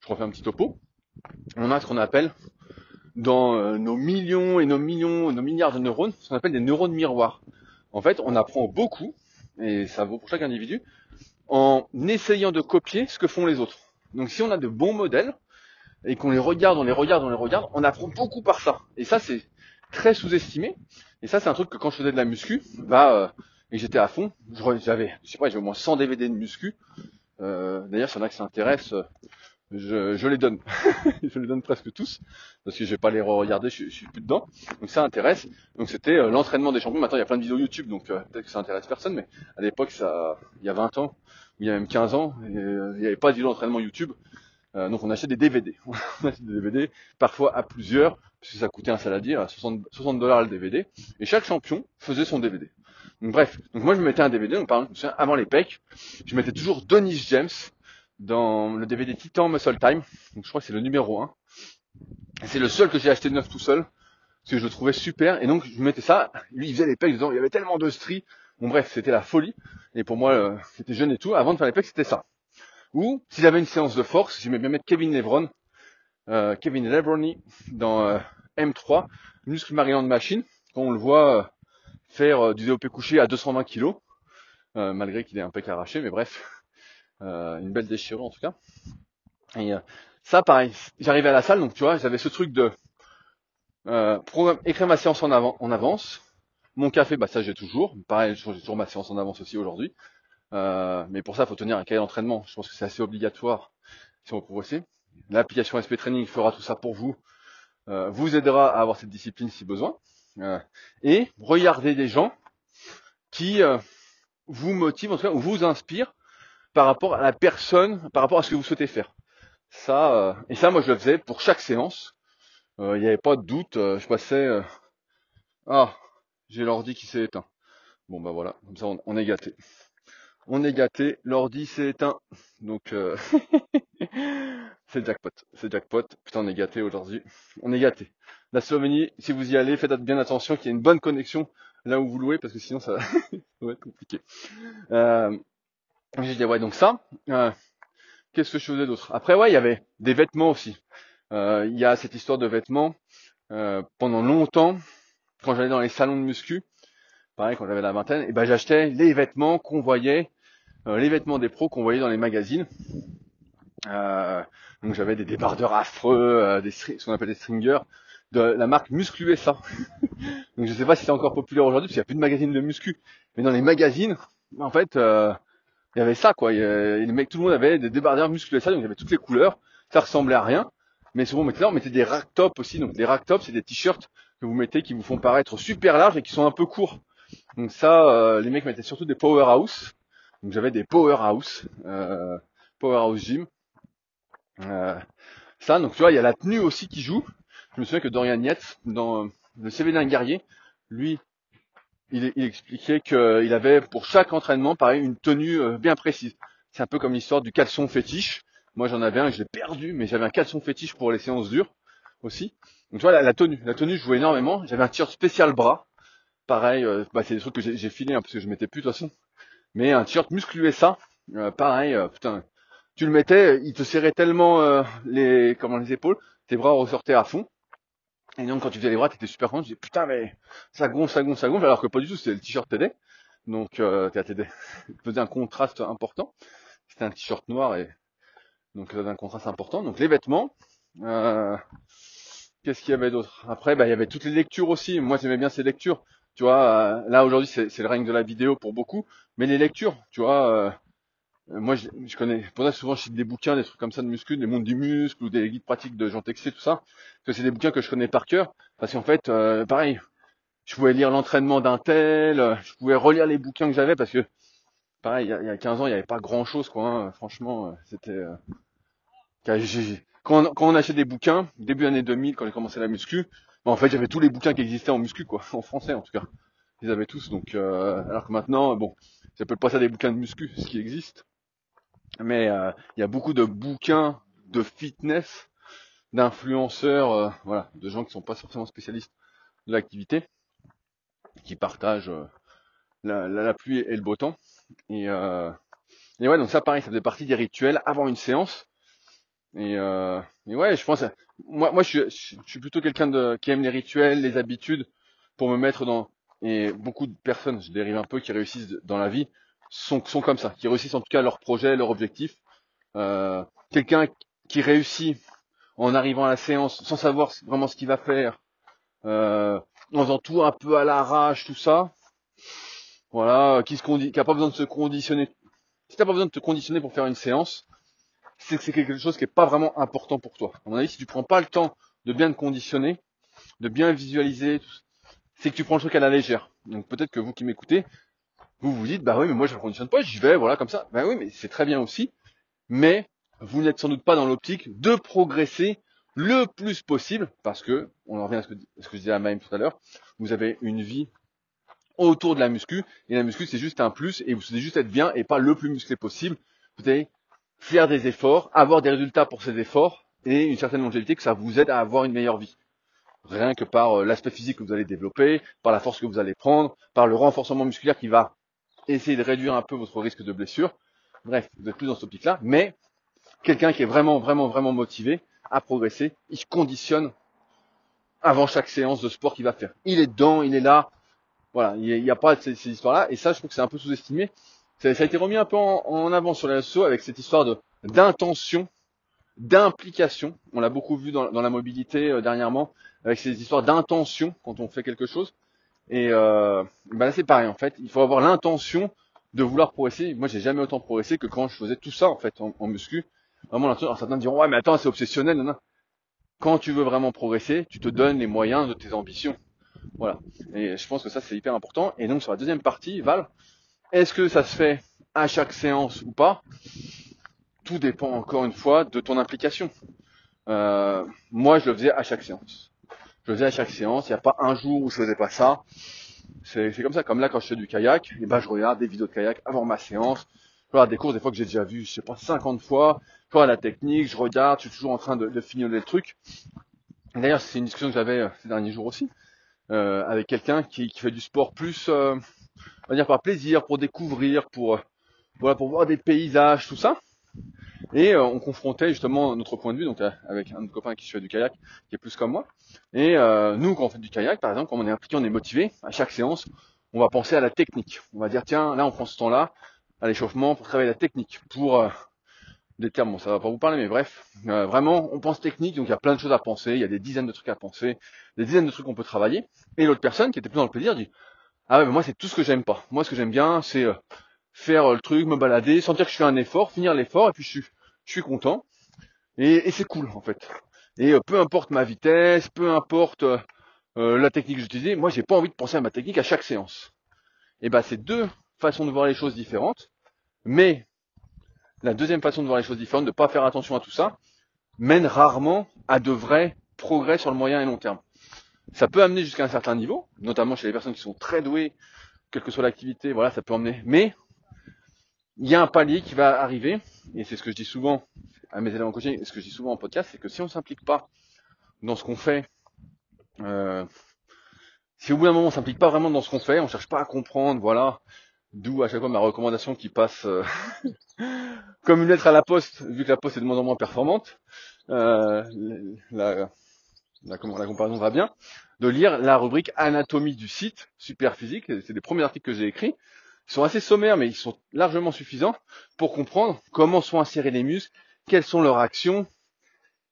je refais un petit topo. On a ce qu'on appelle dans euh, nos millions et nos millions, nos milliards de neurones, ce qu'on appelle des neurones miroirs. En fait, on apprend beaucoup, et ça vaut pour chaque individu, en essayant de copier ce que font les autres. Donc si on a de bons modèles, et qu'on les regarde, on les regarde, on les regarde, on apprend beaucoup par ça. Et ça, c'est très sous-estimé. Et ça, c'est un truc que quand je faisais de la muscu, bah, euh, et j'étais à fond. J'avais, je sais pas, j'ai au moins 100 DVD de muscu. Euh, D'ailleurs, s'il y en a qui s'intéressent, je, je, les donne. je les donne presque tous parce que je vais pas les re-regarder, je, je, suis plus dedans. Donc ça intéresse. Donc c'était euh, l'entraînement des champions. Maintenant, il y a plein de vidéos YouTube, donc euh, peut-être que ça intéresse personne, mais à l'époque, ça, il y a 20 ans, il y a même 15 ans, euh, il n'y avait pas de vidéo d'entraînement YouTube. donc on achetait des DVD. on achetait des DVD, parfois à plusieurs, parce que ça coûtait un saladier, à 60, 60 dollars le DVD. Et chaque champion faisait son DVD. Donc, bref, donc moi je me mettais un DVD, donc par exemple, avant les pecs, je mettais toujours Denis James dans le DVD Titan Muscle Time. Donc je crois que c'est le numéro 1. C'est le seul que j'ai acheté neuf tout seul, parce que je le trouvais super. Et donc je mettais ça, lui il faisait les pecs dedans, il y avait tellement de stries. Bon bref, c'était la folie. Et pour moi, euh, c'était jeune et tout. Avant de faire les pecs, c'était ça. Ou s'il avait une séance de force, j'aimais bien mettre Kevin Lebron, euh, Kevin Lebroni dans euh, M3, muscle Maryland Machine. Quand on le voit faire euh, du développé couché à 220 kg, euh, malgré qu'il ait un pec arraché, mais bref, euh, une belle déchirure en tout cas. Et ça, pareil, j'arrivais à la salle, donc tu vois, j'avais ce truc de écrire ma séance en, avant, en avance. Mon café, bah ça j'ai toujours. Pareil, j'ai toujours ma séance en avance aussi aujourd'hui. mais pour ça, il faut tenir un cahier d'entraînement. Je pense que c'est assez obligatoire si on veut progresser. L'application SP Training fera tout ça pour vous, vous aidera à avoir cette discipline si besoin. Euh, et regardez des gens qui euh, vous motivent, en tout cas, ou vous inspirent par rapport à la personne, par rapport à ce que vous souhaitez faire. Ça, euh, et ça, moi, je le faisais pour chaque séance. Il n'y avait pas de doute. je passais. ah, j'ai l'ordi qui s'est éteint. Bon, bah voilà, comme ça, on, est gâté. On est gâté. L'ordi s'est éteint. Donc, c'est jackpot. C'est jackpot. Putain, on est gâté aujourd'hui. On est gâté la Slovénie, si vous y allez, faites bien attention qu'il y ait une bonne connexion là où vous louez, parce que sinon ça, va être compliqué. Euh, j'ai dit ouais donc ça. Euh, Qu'est-ce que je faisais d'autre? Après ouais, il y avait des vêtements aussi. Euh, il y a cette histoire de vêtements. Euh, pendant longtemps, quand j'allais dans les salons de muscu, pareil quand j'avais la vingtaine, et eh ben j'achetais les vêtements qu'on voyait, euh, les vêtements des pros qu'on voyait dans les magazines. Euh, donc j'avais des débardeurs affreux, des ce qu'on appelle des stringers, de la marque Muscle USA. Donc je sais pas si c'est encore populaire aujourd'hui parce qu'il n'y a plus de magazines de muscu. Mais dans les magazines, en fait, euh, il y avait ça quoi. Il y les mecs, tout le monde avait des débardeurs Muscle USA, donc il y avait toutes les couleurs. Ça ressemblait à rien. Mais souvent on mettait là, on mettait des rack tops aussi. Donc des rack tops, c'est des t-shirts que vous mettez qui vous font paraître super larges et qui sont un peu courts. Donc ça, euh, les mecs mettaient surtout des powerhouse. Donc j'avais des powerhouse, euh, powerhouse gym. Euh, ça, donc tu vois, il y a la tenue aussi qui joue je me souviens que Dorian Yates, dans le CV d'un guerrier, lui, il, expliquait qu'il avait pour chaque entraînement, pareil, une tenue euh, bien précise. C'est un peu comme l'histoire du caleçon fétiche. Moi, j'en avais un et je l'ai perdu, mais j'avais un caleçon fétiche pour les séances dures aussi. Donc, tu vois, la, tenue, la tenue, je jouais énormément. J'avais un t-shirt spécial bras. Pareil, euh, bah, c'est des trucs que j'ai filé hein, parce que je mettais plus de toute façon. Mais un t-shirt musclé ça, euh, pareil, putain, tu le mettais, il te serrait tellement les, comment les épaules, tes bras ressortaient à fond. Et donc quand tu faisais les bras, t'étais super content, tu disais putain mais ça gonfle, ça gonfle, ça gonfle, alors que pas du tout, c'était le t-shirt TD. Donc euh, TD faisait un contraste important. C'était un t-shirt noir et donc ça faisait un contraste important. Donc les vêtements. Euh, Qu'est-ce qu'il y avait d'autre? Après, bah, il y avait toutes les lectures aussi. Moi, j'aimais bien ces lectures. Tu vois, euh, là aujourd'hui, c'est le règne de la vidéo pour beaucoup, mais les lectures, tu vois, euh, moi, je, connais, pour ça, souvent, je cite des bouquins, des trucs comme ça de muscu, des mondes du muscle ou des guides pratiques de Jean Texier, tout ça. Parce que c'est des bouquins que je connais par cœur. Parce qu'en fait, euh, pareil, je pouvais lire l'entraînement d'un tel, je pouvais relire les bouquins que j'avais parce que pareil, il y, a, 15 ans, il n'y avait pas grand chose, quoi. Hein. Franchement, c'était. Euh, quand, on, achetait des bouquins, début année 2000, quand j'ai commencé la muscu, en fait, j'avais tous les bouquins qui existaient en muscu, quoi, en français en tout cas. Ils avaient tous, donc euh, alors que maintenant, bon, j'appelle pas ça des bouquins de muscu, ce qui existe, mais euh, il y a beaucoup de bouquins de fitness, d'influenceurs, voilà, de gens qui sont pas forcément spécialistes de l'activité, qui partagent la, la, pluie et le beau temps. Et, euh, et ouais, donc ça pareil, ça faisait partie des rituels avant une séance. Et, euh, et ouais, je pense, moi, moi, je suis, je suis plutôt quelqu'un de qui aime les rituels, les habitudes, pour me mettre dans. Et beaucoup de personnes, je dérive un peu, qui réussissent dans la vie, sont, sont comme ça, qui réussissent en tout cas leur projet, leur objectif. Euh, quelqu'un qui réussit en arrivant à la séance sans savoir vraiment ce qu'il va faire, euh, en faisant tout un peu à l'arrache, tout ça, voilà, qui se qui a pas besoin de se conditionner. Si t'as pas besoin de te conditionner pour faire une séance, c'est que c'est quelque chose qui est pas vraiment important pour toi. À mon avis, si tu prends pas le temps de bien te conditionner, de bien visualiser, c'est que tu prends le truc à la légère. Donc peut-être que vous qui m'écoutez, vous vous dites, bah oui, mais moi je ne conditionne pas, j'y vais, voilà, comme ça. Bah oui, mais c'est très bien aussi. Mais vous n'êtes sans doute pas dans l'optique de progresser le plus possible, parce que, on en revient à ce que, ce que je disais à Maïm tout à l'heure, vous avez une vie autour de la muscu. Et la muscu, c'est juste un plus et vous devez juste être bien et pas le plus musclé possible. Vous allez faire des efforts, avoir des résultats pour ces efforts et une certaine longévité que ça vous aide à avoir une meilleure vie. Rien que par euh, l'aspect physique que vous allez développer, par la force que vous allez prendre, par le renforcement musculaire qui va essayer de réduire un peu votre risque de blessure. Bref, vous êtes plus dans ce optique-là. Mais quelqu'un qui est vraiment, vraiment, vraiment motivé à progresser, il se conditionne avant chaque séance de sport qu'il va faire. Il est dedans, il est là, voilà, il n'y a, pas ces, ces histoires-là. Et ça, je trouve que c'est un peu sous-estimé. Ça, a été remis un peu en, avant sur les réseaux avec cette histoire de d'intention, d'implication. On l'a beaucoup vu dans, dans la mobilité euh, dernièrement, avec ces histoires d'intention quand on fait quelque chose. Et euh, ben là, c'est pareil en fait. Il faut avoir l'intention de vouloir progresser. Moi, j'ai jamais autant progressé que quand je faisais tout ça en fait en, en muscu. Vraiment, certains diront ouais, mais attends, c'est obsessionnel. Non, non. Quand tu veux vraiment progresser, tu te donnes les moyens de tes ambitions. Voilà. Et je pense que ça, c'est hyper important. Et donc, sur la deuxième partie, Val, est-ce que ça se fait à chaque séance ou pas? Tout dépend encore une fois de ton implication. Euh, moi, je le faisais à chaque séance. Je faisais à chaque séance. Il n'y a pas un jour où je faisais pas ça. C'est comme ça. Comme là, quand je fais du kayak, et eh ben, je regarde des vidéos de kayak avant ma séance. Je regarde des courses, des fois que j'ai déjà vu, je sais pas, 50 fois. Je regarde la technique, je regarde, je suis toujours en train de, de fignoler le truc. D'ailleurs, c'est une discussion que j'avais euh, ces derniers jours aussi. Euh, avec quelqu'un qui, qui, fait du sport plus, euh, on va dire par plaisir, pour découvrir, pour euh, voilà, pour voir des paysages, tout ça. Et on confrontait justement notre point de vue, donc avec un copain qui fait du kayak, qui est plus comme moi. Et nous, quand on fait du kayak, par exemple, quand on est impliqué, on est motivé, à chaque séance, on va penser à la technique. On va dire, tiens, là, on prend ce temps-là à l'échauffement pour travailler la technique, pour des termes, bon, ça va pas vous parler, mais bref, euh, vraiment, on pense technique, donc il y a plein de choses à penser, il y a des dizaines de trucs à penser, des dizaines de trucs qu'on peut travailler. Et l'autre personne, qui était plus dans le plaisir, dit, ah ouais, mais moi c'est tout ce que j'aime pas. Moi, ce que j'aime bien, c'est euh, faire euh, le truc, me balader, sentir que je fais un effort, finir l'effort, et puis je suis, content. Et, c'est cool, en fait. Et peu importe ma vitesse, peu importe la technique que j'utilise, moi j'ai pas envie de penser à ma technique à chaque séance. Et ben, c'est deux façons de voir les choses différentes, mais la deuxième façon de voir les choses différentes, de ne pas faire attention à tout ça, mène rarement à de vrais progrès sur le moyen et long terme. Ça peut amener jusqu'à un certain niveau, notamment chez les personnes qui sont très douées, quelle que soit l'activité, voilà, ça peut emmener. Mais il y a un palier qui va arriver, et c'est ce que je dis souvent à mes élèves en coaching, et ce que je dis souvent en podcast, c'est que si on ne s'implique pas dans ce qu'on fait, euh, si au bout d'un moment on s'implique pas vraiment dans ce qu'on fait, on cherche pas à comprendre, voilà, d'où à chaque fois ma recommandation qui passe euh, comme une lettre à la poste, vu que la poste est de moins en moins performante, euh, la, la, comparaison va bien, de lire la rubrique anatomie du site, super physique, c'est des premiers articles que j'ai écrits, ils sont assez sommaires, mais ils sont largement suffisants pour comprendre comment sont insérés les muscles, quelles sont leurs actions,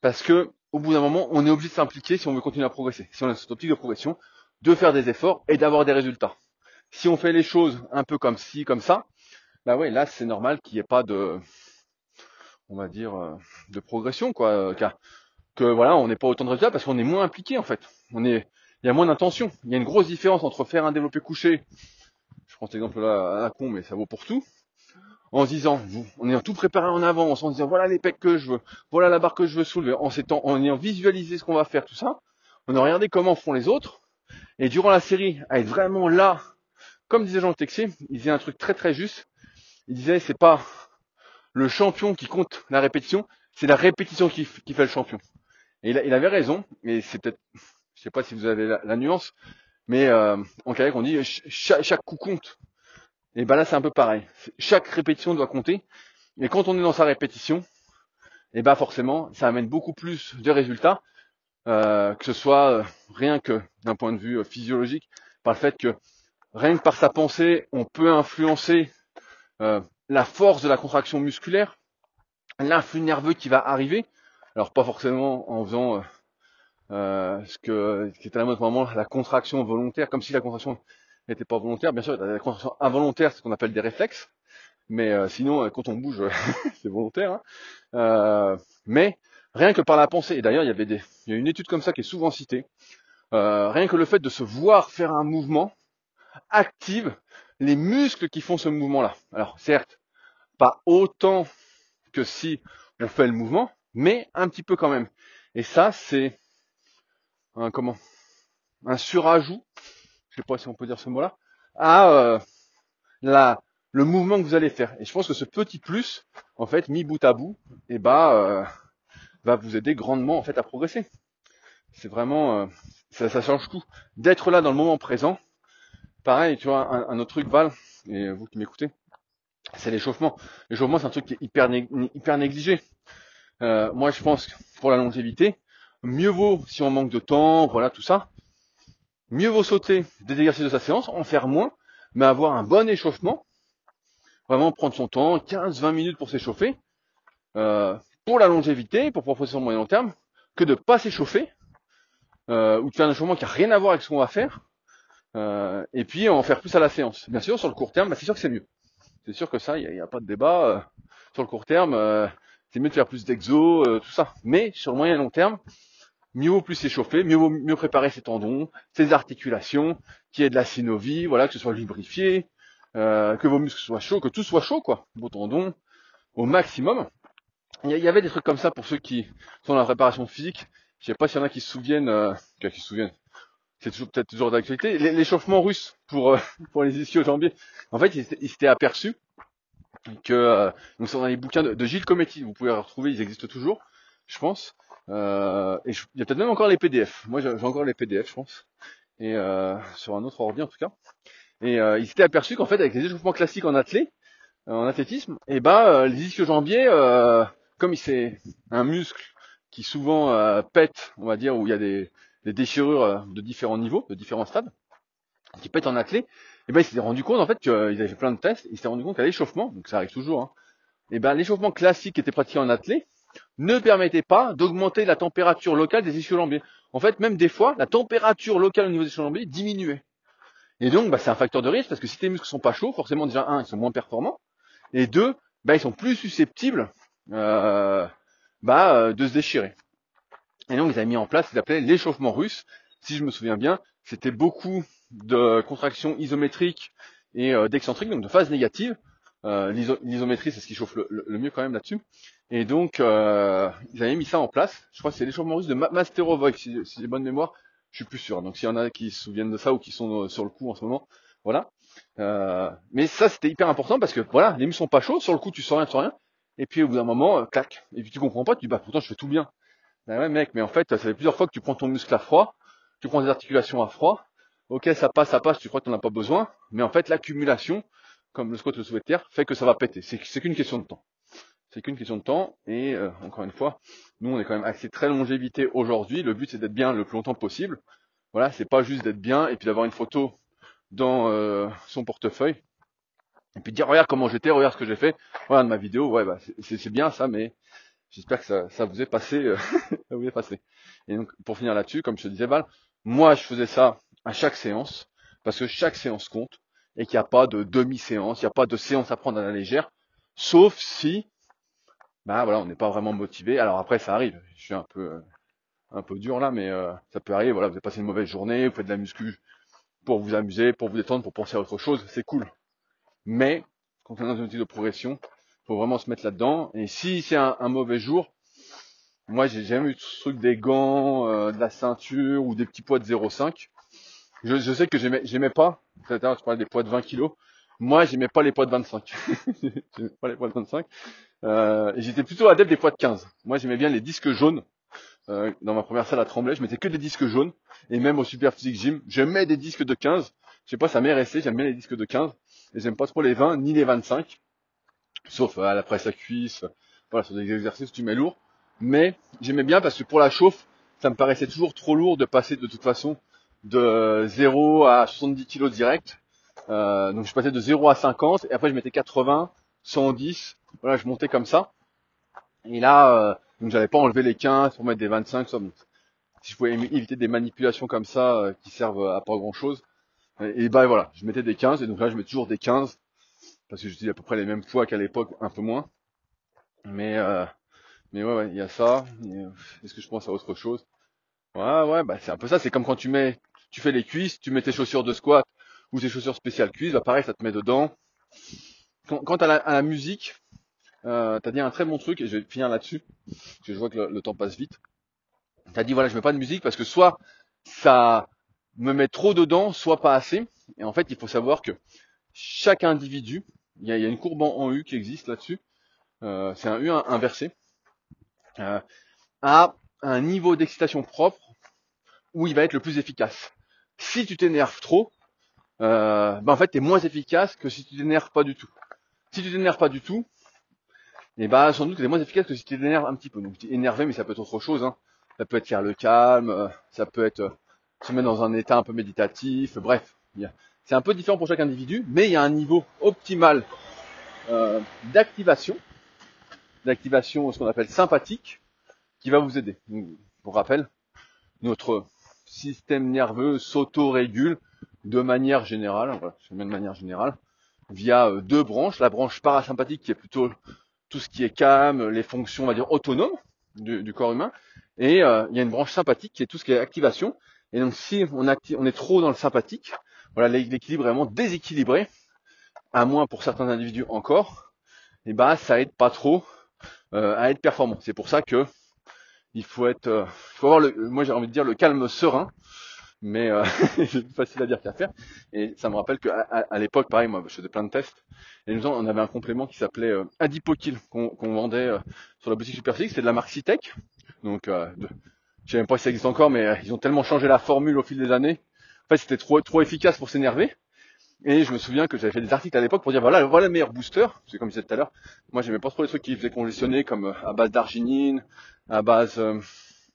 parce que au bout d'un moment, on est obligé de s'impliquer si on veut continuer à progresser, si on a cette optique de progression, de faire des efforts et d'avoir des résultats. Si on fait les choses un peu comme ci, comme ça, bah ouais, là c'est normal qu'il n'y ait pas de, on va dire, euh, de progression, quoi, car que voilà, on n'est pas autant de résultats parce qu'on est moins impliqué en fait. On est, il y a moins d'intention. Il y a une grosse différence entre faire un développé couché, je prends cet exemple là à la con, mais ça vaut pour tout, en se disant, en ayant tout préparé en avance, en se disant voilà les pecs que je veux, voilà la barre que je veux soulever, en, s'étant, en ayant visualisé ce qu'on va faire, tout ça, on a regardé comment font les autres, et durant la série, à être vraiment là, comme disait Jean Texier, il disait un truc très très juste, il disait c'est pas le champion qui compte la répétition, c'est la répétition qui, fait le champion. Et il, avait raison, et c'est peut-être, je sais pas si vous avez la, nuance, mais euh, en kayak on dit chaque, coup compte. Et ben là c'est un peu pareil. Chaque répétition doit compter. Et quand on est dans sa répétition, et ben forcément ça amène beaucoup plus de résultats, euh, que ce soit euh, rien que d'un point de vue physiologique, par le fait que rien que par sa pensée, on peut influencer la force de la contraction musculaire, l'influx nerveux qui va arriver. Alors pas forcément en faisant euh, euh ce que qui était à la mode moment la contraction volontaire, comme si la contraction n'était pas volontaire. Bien sûr, la contraction involontaire, c'est ce qu'on appelle des réflexes. Mais euh, sinon, euh, quand on bouge, c'est volontaire. Hein. mais rien que par la pensée. Et d'ailleurs, il y avait des, il y a une étude comme ça qui est souvent citée. rien que le fait de se voir faire un mouvement active les muscles qui font ce mouvement-là. Alors certes, pas autant que si on fait le mouvement, mais un petit peu quand même. Et ça, c'est un comment? Un surajout, je sais pas si on peut dire ce mot-là, à euh, la, le mouvement que vous allez faire. Et je pense que ce petit plus, en fait, mis bout à bout, eh ben, euh, va vous aider grandement en fait à progresser. C'est vraiment, euh, ça, ça change tout. D'être là dans le moment présent, Pareil, tu vois, un, autre truc, Val, et vous qui m'écoutez, c'est l'échauffement. L'échauffement, c'est un truc qui est hyper, hyper négligé. Euh, moi, je pense que pour la longévité, mieux vaut, si on manque de temps, voilà, tout ça, mieux vaut sauter des exercices de sa séance, en faire moins, mais avoir un bon échauffement, vraiment prendre son temps, 15-20 minutes pour s'échauffer, euh, pour la longévité, pour sur le moyen long terme, que de pas s'échauffer, euh, ou de faire un échauffement qui a rien à voir avec ce qu'on va faire, euh, et puis en faire plus à la séance. Bien sûr, sur le court terme, bah, c'est sûr que c'est mieux. C'est sûr que ça, il n'y a, pas de débat. Sur le court terme, c'est mieux de faire plus d'exo, tout ça. Mais sur le moyen et long terme, mieux vaut plus s'échauffer, mieux vaut mieux préparer ses tendons, ses articulations, qu'il y ait de la synovie, voilà, que ce soit lubrifié, que vos muscles soient chauds, que tout soit chaud, quoi. Vos tendons au maximum. Il y, avait des trucs comme ça pour ceux qui sont dans la préparation physique. Je sais pas s'il y en a qui se souviennent, qui se souviennent, c'est toujours peut-être toujours d'actualité, l'échauffement russe pour euh, pour les ischio-jambiers. En fait, ils s'étaient aperçus que euh, donc dans les bouquins de, Gilles Cometti, vous pouvez les retrouver, ils existent toujours, je pense. Euh, et il y a peut-être même encore les PDF. Moi, j'ai encore les PDF, je pense. Et euh, sur un autre ordi en tout cas. Et euh, ils s'étaient aperçus qu'en fait, avec les échauffements classiques en athlé, en athlétisme, et eh ben les ischio-jambiers, comme c'est un muscle qui souvent pète, on va dire, où il y a des des déchirures euh, de différents niveaux, de différents stades, qui pètent en athlée, et ben il s'est rendu compte en fait qu'ils avaient fait plein de tests, il s'est rendu compte qu'à l'échauffement, donc ça arrive toujours, hein, et ben l'échauffement classique qui était pratiqué en athlée ne permettait pas d'augmenter la température locale des ischio-jambiers. En fait, même des fois, la température locale au niveau des ischio-jambiers diminuait. Et donc, bah, c'est un facteur de risque parce que si tes muscles sont pas chauds, forcément déjà un, ils sont moins performants, et deux, bah, ils sont plus susceptibles euh, bah, euh, de se déchirer. Et donc, ils avaient mis en place ce qu'ils appelaient l'échauffement russe. Si je me souviens bien, c'était beaucoup de contractions isométriques et euh, d'excentriques, donc de phase négative. Euh, L'isométrie, c'est ce qui chauffe le, mieux quand même là-dessus. Et donc, euh, ils avaient mis ça en place. Je crois que c'est l'échauffement russe de Masterovoy, si, si j'ai bonne mémoire. Je suis plus sûr. Donc, s'il y en a qui se souviennent de ça ou qui sont euh, sur le coup en ce moment, voilà. Euh, mais ça, c'était hyper important parce que voilà, les muscles sont pas chauds. Sur le coup, tu sens rien, tu sens rien. Et puis, au bout d'un moment, euh, clac. Et puis, tu comprends pas. Tu dis, bah, pourtant, je fais tout bien. Ben ouais, mec, mais en fait, ça fait plusieurs fois que tu prends ton muscle à froid, tu prends des articulations à froid. Ok, ça passe, ça passe, tu crois que tu n'en as pas besoin. Mais en fait, l'accumulation, comme le squat le souhaite fait que ça va péter. C'est qu'une question de temps. C'est qu'une question de temps. Et euh, encore une fois, nous, on est quand même axé très longévité aujourd'hui. Le but, c'est d'être bien le plus longtemps possible. Voilà, c'est pas juste d'être bien et puis d'avoir une photo dans euh, son portefeuille. Et puis dire, regarde comment j'étais, regarde ce que j'ai fait. Voilà, de ma vidéo, ouais, bah, c'est bien ça, mais J'espère que ça, ça, vous est passé, euh, ça vous est passé. Et donc, pour finir là-dessus, comme je te disais, Val, moi, je faisais ça à chaque séance, parce que chaque séance compte, et qu'il n'y a pas de demi-séance, il n'y a pas de séance à prendre à la légère, sauf si, bah voilà, on n'est pas vraiment motivé. Alors après, ça arrive. Je suis un peu, euh, un peu dur là, mais euh, ça peut arriver. Voilà, vous avez passé une mauvaise journée, vous faites de la muscu pour vous amuser, pour vous détendre, pour penser à autre chose, c'est cool. Mais quand on est dans une outil de progression, faut vraiment se mettre là-dedans. Et si c'est un, mauvais jour, moi j'ai jamais eu ce truc des gants, euh, de la ceinture ou des petits poids de 0,5. Je, je, sais que j'aimais, j'aimais pas. Tout à tu parlais des poids de 20 kg. Moi, j'aimais pas les poids de 25. j'aimais pas les poids de 25. Euh, j'étais plutôt adepte des poids de 15. Moi, j'aimais bien les disques jaunes. Euh, dans ma première salle à Tremblay, je mettais que des disques jaunes. Et même au Super Physique Gym, je mets des disques de 15. Je sais pas, ça m'est resté. J'aime bien les disques de 15. Et j'aime pas trop les 20 ni les 25. Sauf à la presse à cuisse. Voilà, sur des exercices tu mets lourd. Mais j'aimais bien parce que pour la chauffe, ça me paraissait toujours trop lourd de passer de toute façon de 0 à 70 kg direct. Euh, donc je passais de 0 à 50 et après je mettais 80, 110. Voilà, je montais comme ça. Et là, euh, donc j'avais pas enlevé les 15 pour mettre des 25. Ça, si je pouvais éviter des manipulations comme ça euh, qui servent à pas grand chose. Et, et bah voilà, je mettais des 15 et donc là je mets toujours des 15 parce que dis à peu près les mêmes poids qu'à l'époque, un peu moins. Mais euh, mais ouais, ouais, il y a ça. Est-ce que je pense à autre chose? Ouais, ouais, bah c'est un peu ça. C'est comme quand tu mets, tu fais les cuisses, tu mets tes chaussures de squat ou tes chaussures spéciales cuisses, bah pareil, ça te met dedans. Quant à la, à la musique, euh, t'as dit un très bon truc et je vais finir là-dessus, parce que je vois que le, temps passe vite. T'as dit voilà, je mets pas de musique parce que soit ça me met trop dedans, soit pas assez. Et en fait, il faut savoir que chaque individu, il y a, une courbe en, U qui existe là-dessus. Euh, c'est un U inversé. Euh, a un niveau d'excitation propre où il va être le plus efficace. Si tu t'énerves trop, euh, bah en fait, tu es moins efficace que si tu t'énerves pas du tout. Si tu t'énerves pas du tout, eh bah sans doute tu es moins efficace que si tu t'énerves un petit peu. Donc tu énervé, mais ça peut être autre chose. Hein. Ça peut être faire le calme, euh, ça peut être euh, se mettre dans un état un peu méditatif, bref. C'est un peu différent pour chaque individu, mais il y a un niveau optimal euh, d'activation, d'activation ce qu'on appelle sympathique, qui va vous aider. pour rappel, notre système nerveux s'auto-régule de manière générale, voilà, de manière générale, via euh, deux branches, la branche parasympathique qui est plutôt tout ce qui est calme, les fonctions, on va dire, autonomes du, corps humain, et euh, il y a une branche sympathique qui est tout ce qui est activation. Et donc si on, on est trop dans le sympathique, voilà, l'équilibre est vraiment déséquilibré, à moins pour certains individus encore, et bah ça aide pas trop euh, à être performant. C'est pour ça que il faut être, euh, il faut avoir le, moi j'ai envie de dire le calme serein, mais euh, c'est facile à dire qu'à faire. Et ça me rappelle qu'à à, l'époque, pareil, moi je faisais plein de tests, et nous on avait un complément qui s'appelait euh, Adipokill qu'on vendait euh, sur la boutique Superphysique, c'était de la marque Citec. Donc, euh, de, je sais même pas si ça existe encore, mais ils ont tellement changé la formule au fil des années. En fait, c'était trop trop efficace pour s'énerver. Et je me souviens que j'avais fait des articles à l'époque pour dire voilà, voilà le meilleur booster. C'est comme je disais tout à l'heure. Moi, j'aimais pas trop les trucs qui faisaient congestionner comme euh, à base d'arginine, à base euh,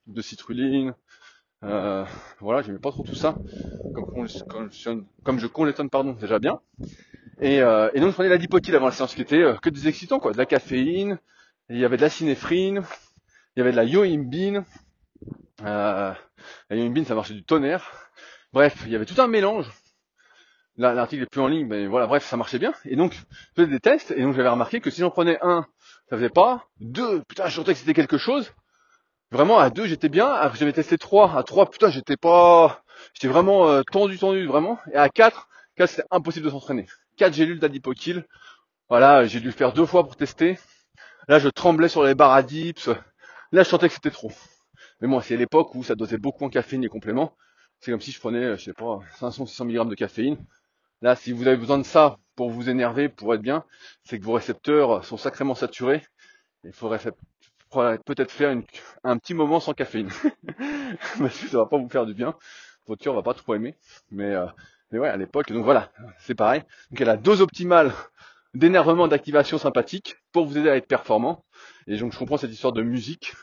de citruline. Euh, voilà, j'aimais pas trop tout ça. Comme, comme je congestionne, pardon, déjà bien. Et, euh, et donc, je prenais la dipotide avant la séance qui était que des excitants, quoi. De la caféine, il y avait de la cinéphrine, il y avait de la yoimbine. Euh, la yoimbine, ça marchait du tonnerre. Bref, il y avait tout un mélange l'article est plus en ligne, mais voilà, bref, ça marchait bien. Et donc, je faisais des tests, et donc j'avais remarqué que si j'en prenais un, ça faisait pas. Deux, putain, je sentais que c'était quelque chose. Vraiment, à deux, j'étais bien. J'avais testé trois. À trois, putain, j'étais pas, j'étais vraiment euh, tendu, tendu, vraiment. Et à quatre, quatre, c'était impossible de s'entraîner. Quatre gélules d'adipokill. Voilà, j'ai dû le faire deux fois pour tester. Là, je tremblais sur les barres à dips. Là, je sentais que c'était trop. Mais moi, c'est l'époque où ça dosait beaucoup en caféine et compléments. C'est comme si je prenais, je sais pas, 500, 600 mg de caféine. Là, si vous avez besoin de ça pour vous énerver, pour être bien, c'est que vos récepteurs sont sacrément saturés. Il faudrait peut-être faire un petit moment sans caféine. Parce que ça va pas vous faire du bien. Votre cœur va pas trop aimer. Mais, euh, mais ouais, à l'époque, donc voilà, c'est pareil. Donc il y a dose optimale d'énervement, d'activation sympathique pour vous aider à être performant. Et donc je comprends cette histoire de musique.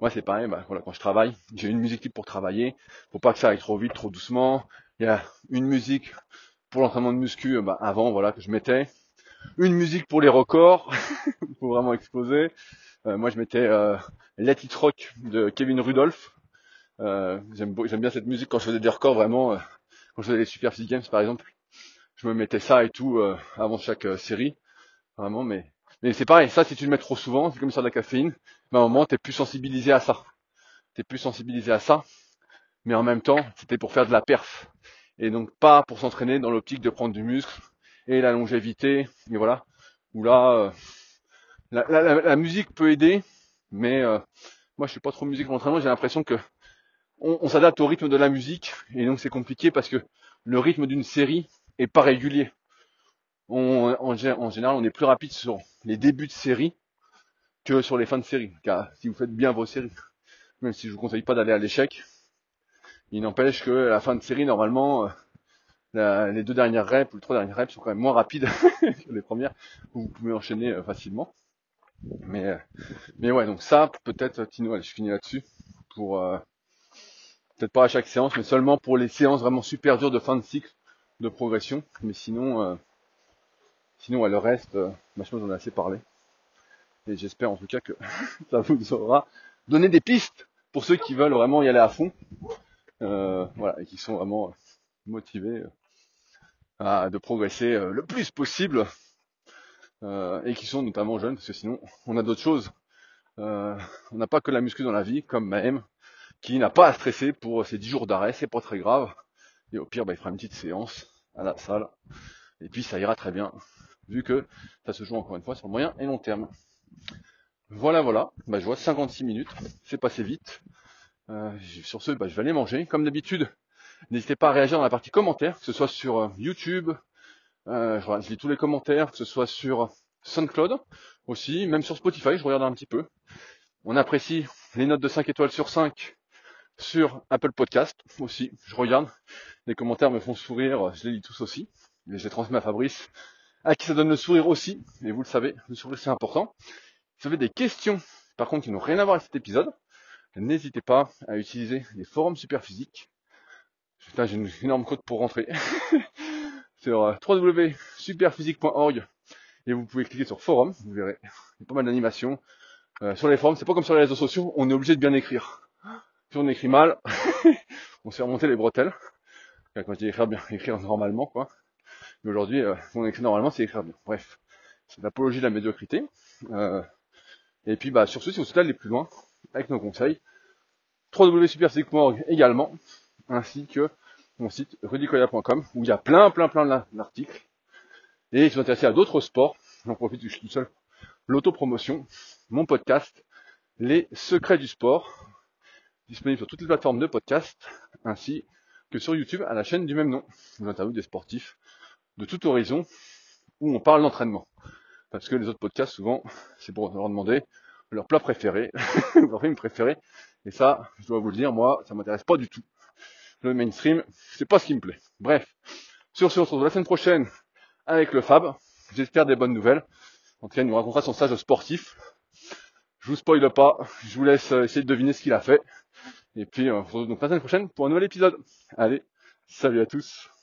Moi c'est pareil, bah, voilà, quand je travaille, j'ai une musique pour travailler, faut pas que ça aille trop vite, trop doucement. Il y a une musique pour l'entraînement de muscu, euh, bah, avant, voilà, que je mettais. Une musique pour les records, pour vraiment exploser. Euh, moi, je mettais euh, Let It Rock de Kevin Rudolph. Euh, j'aime, bien cette musique quand je faisais des records, vraiment. Quand je faisais les Super Physique Games, par exemple. Je me mettais ça et tout avant chaque série. Vraiment, mais c'est pareil, ça si tu le mets trop souvent, c'est comme ça de la caféine, à un moment t'es plus sensibilisé à ça. t'es plus sensibilisé à ça, mais en même temps, c'était pour faire de la perf. Et donc pas pour s'entraîner dans l'optique de prendre du muscle et la longévité, et voilà. Où là, euh, la, musique peut aider, mais euh, moi je suis pas trop musique en entraînement, j'ai l'impression que on, s'adapte au rythme de la musique, et donc c'est compliqué parce que le rythme d'une série est pas régulier. On, en, en général, on est plus rapide sur les débuts de série que sur les fins de série. Car si vous faites bien vos séries, même si je vous conseille pas d'aller à l'échec, il n'empêche que la fin de série, normalement, euh, les deux dernières reps ou les trois dernières reps sont quand même moins rapides que les premières, où vous pouvez enchaîner euh, facilement. Mais, euh, mais ouais, donc ça, peut-être, Tino, allez, je finis là-dessus, pour, peut-être pas à chaque séance, mais seulement pour les séances vraiment super dures de fin de cycle de progression. Mais sinon, sinon, le reste, euh, je j'en ai assez parlé. Et j'espère en tout cas que ça vous aura donné des pistes pour ceux qui veulent vraiment y aller à fond. Euh, voilà, et qui sont vraiment motivés euh, à, de progresser euh, le plus possible. et qui sont notamment jeunes, parce que sinon on a d'autres choses. on n'a pas que la muscu dans la vie, comme Mahem, qui n'a pas à stresser pour ses 10 jours d'arrêt, c'est pas très grave. Et au pire, bah, il fera une petite séance à la salle. Et puis ça ira très bien, vu que ça se joue encore une fois sur le moyen et long terme. Voilà, voilà. Bah, je vois 56 minutes. C'est passé vite. Euh, sur ce, bah, je vais aller manger. Comme d'habitude, n'hésitez pas à réagir dans la partie commentaires, que ce soit sur euh, YouTube, euh, je lis tous les commentaires, que ce soit sur SoundCloud aussi, même sur Spotify, je regarde un petit peu. On apprécie les notes de 5 étoiles sur 5 sur Apple Podcast aussi, je regarde. Les commentaires me font sourire, je les lis tous aussi. Et je les transmets à Fabrice, à qui ça donne le sourire aussi. Et vous le savez, le sourire c'est important. Si vous avez des questions, par contre, qui n'ont rien à voir avec cet épisode, n'hésitez pas à utiliser les forums Superphysique. Putain, j'ai une énorme code pour rentrer. sur euh, www.superphysique.org et vous pouvez cliquer sur forum, vous verrez. Il y a pas mal d'animations. Euh, sur les forums, c'est pas comme sur les réseaux sociaux, on est obligé de bien écrire. Si on écrit mal, on se fait remonter les bretelles. Quand je dis écrire bien, écrire normalement, quoi. Mais aujourd'hui, euh, on écrit normalement, c'est écrire bien. Bref, c'est l'apologie de la médiocrité. Euh, et puis, bah, sur ce, si vous souhaitez aller plus loin, avec nos conseils. www.superphysique.org également, ainsi que mon site rudicoya.com où il y a plein, plein, plein d'articles. Et si vous êtes intéressés à d'autres sports, j'en profite, je suis tout seul, l'autopromotion, mon podcast, les secrets du sport, disponible sur toutes les plateformes de podcast, ainsi que sur YouTube à la chaîne du même nom. Où j'interviewe des sportifs de tout horizon où on parle d'entraînement. Parce que les autres podcasts, souvent, c'est pour leur demander leur plat préféré, leur film préféré. Et ça, je dois vous le dire, moi, ça m'intéresse pas du tout. Le mainstream, c'est pas ce qui me plaît. Bref. Sur ce, on se retrouve la semaine prochaine avec le Fab. J'espère des bonnes nouvelles. En tout cas, il nous racontera son stage sportif. Je vous spoile pas. Je vous laisse essayer de deviner ce qu'il a fait. Et puis, on se retrouve donc la semaine prochaine pour un nouvel épisode. Allez, salut à tous.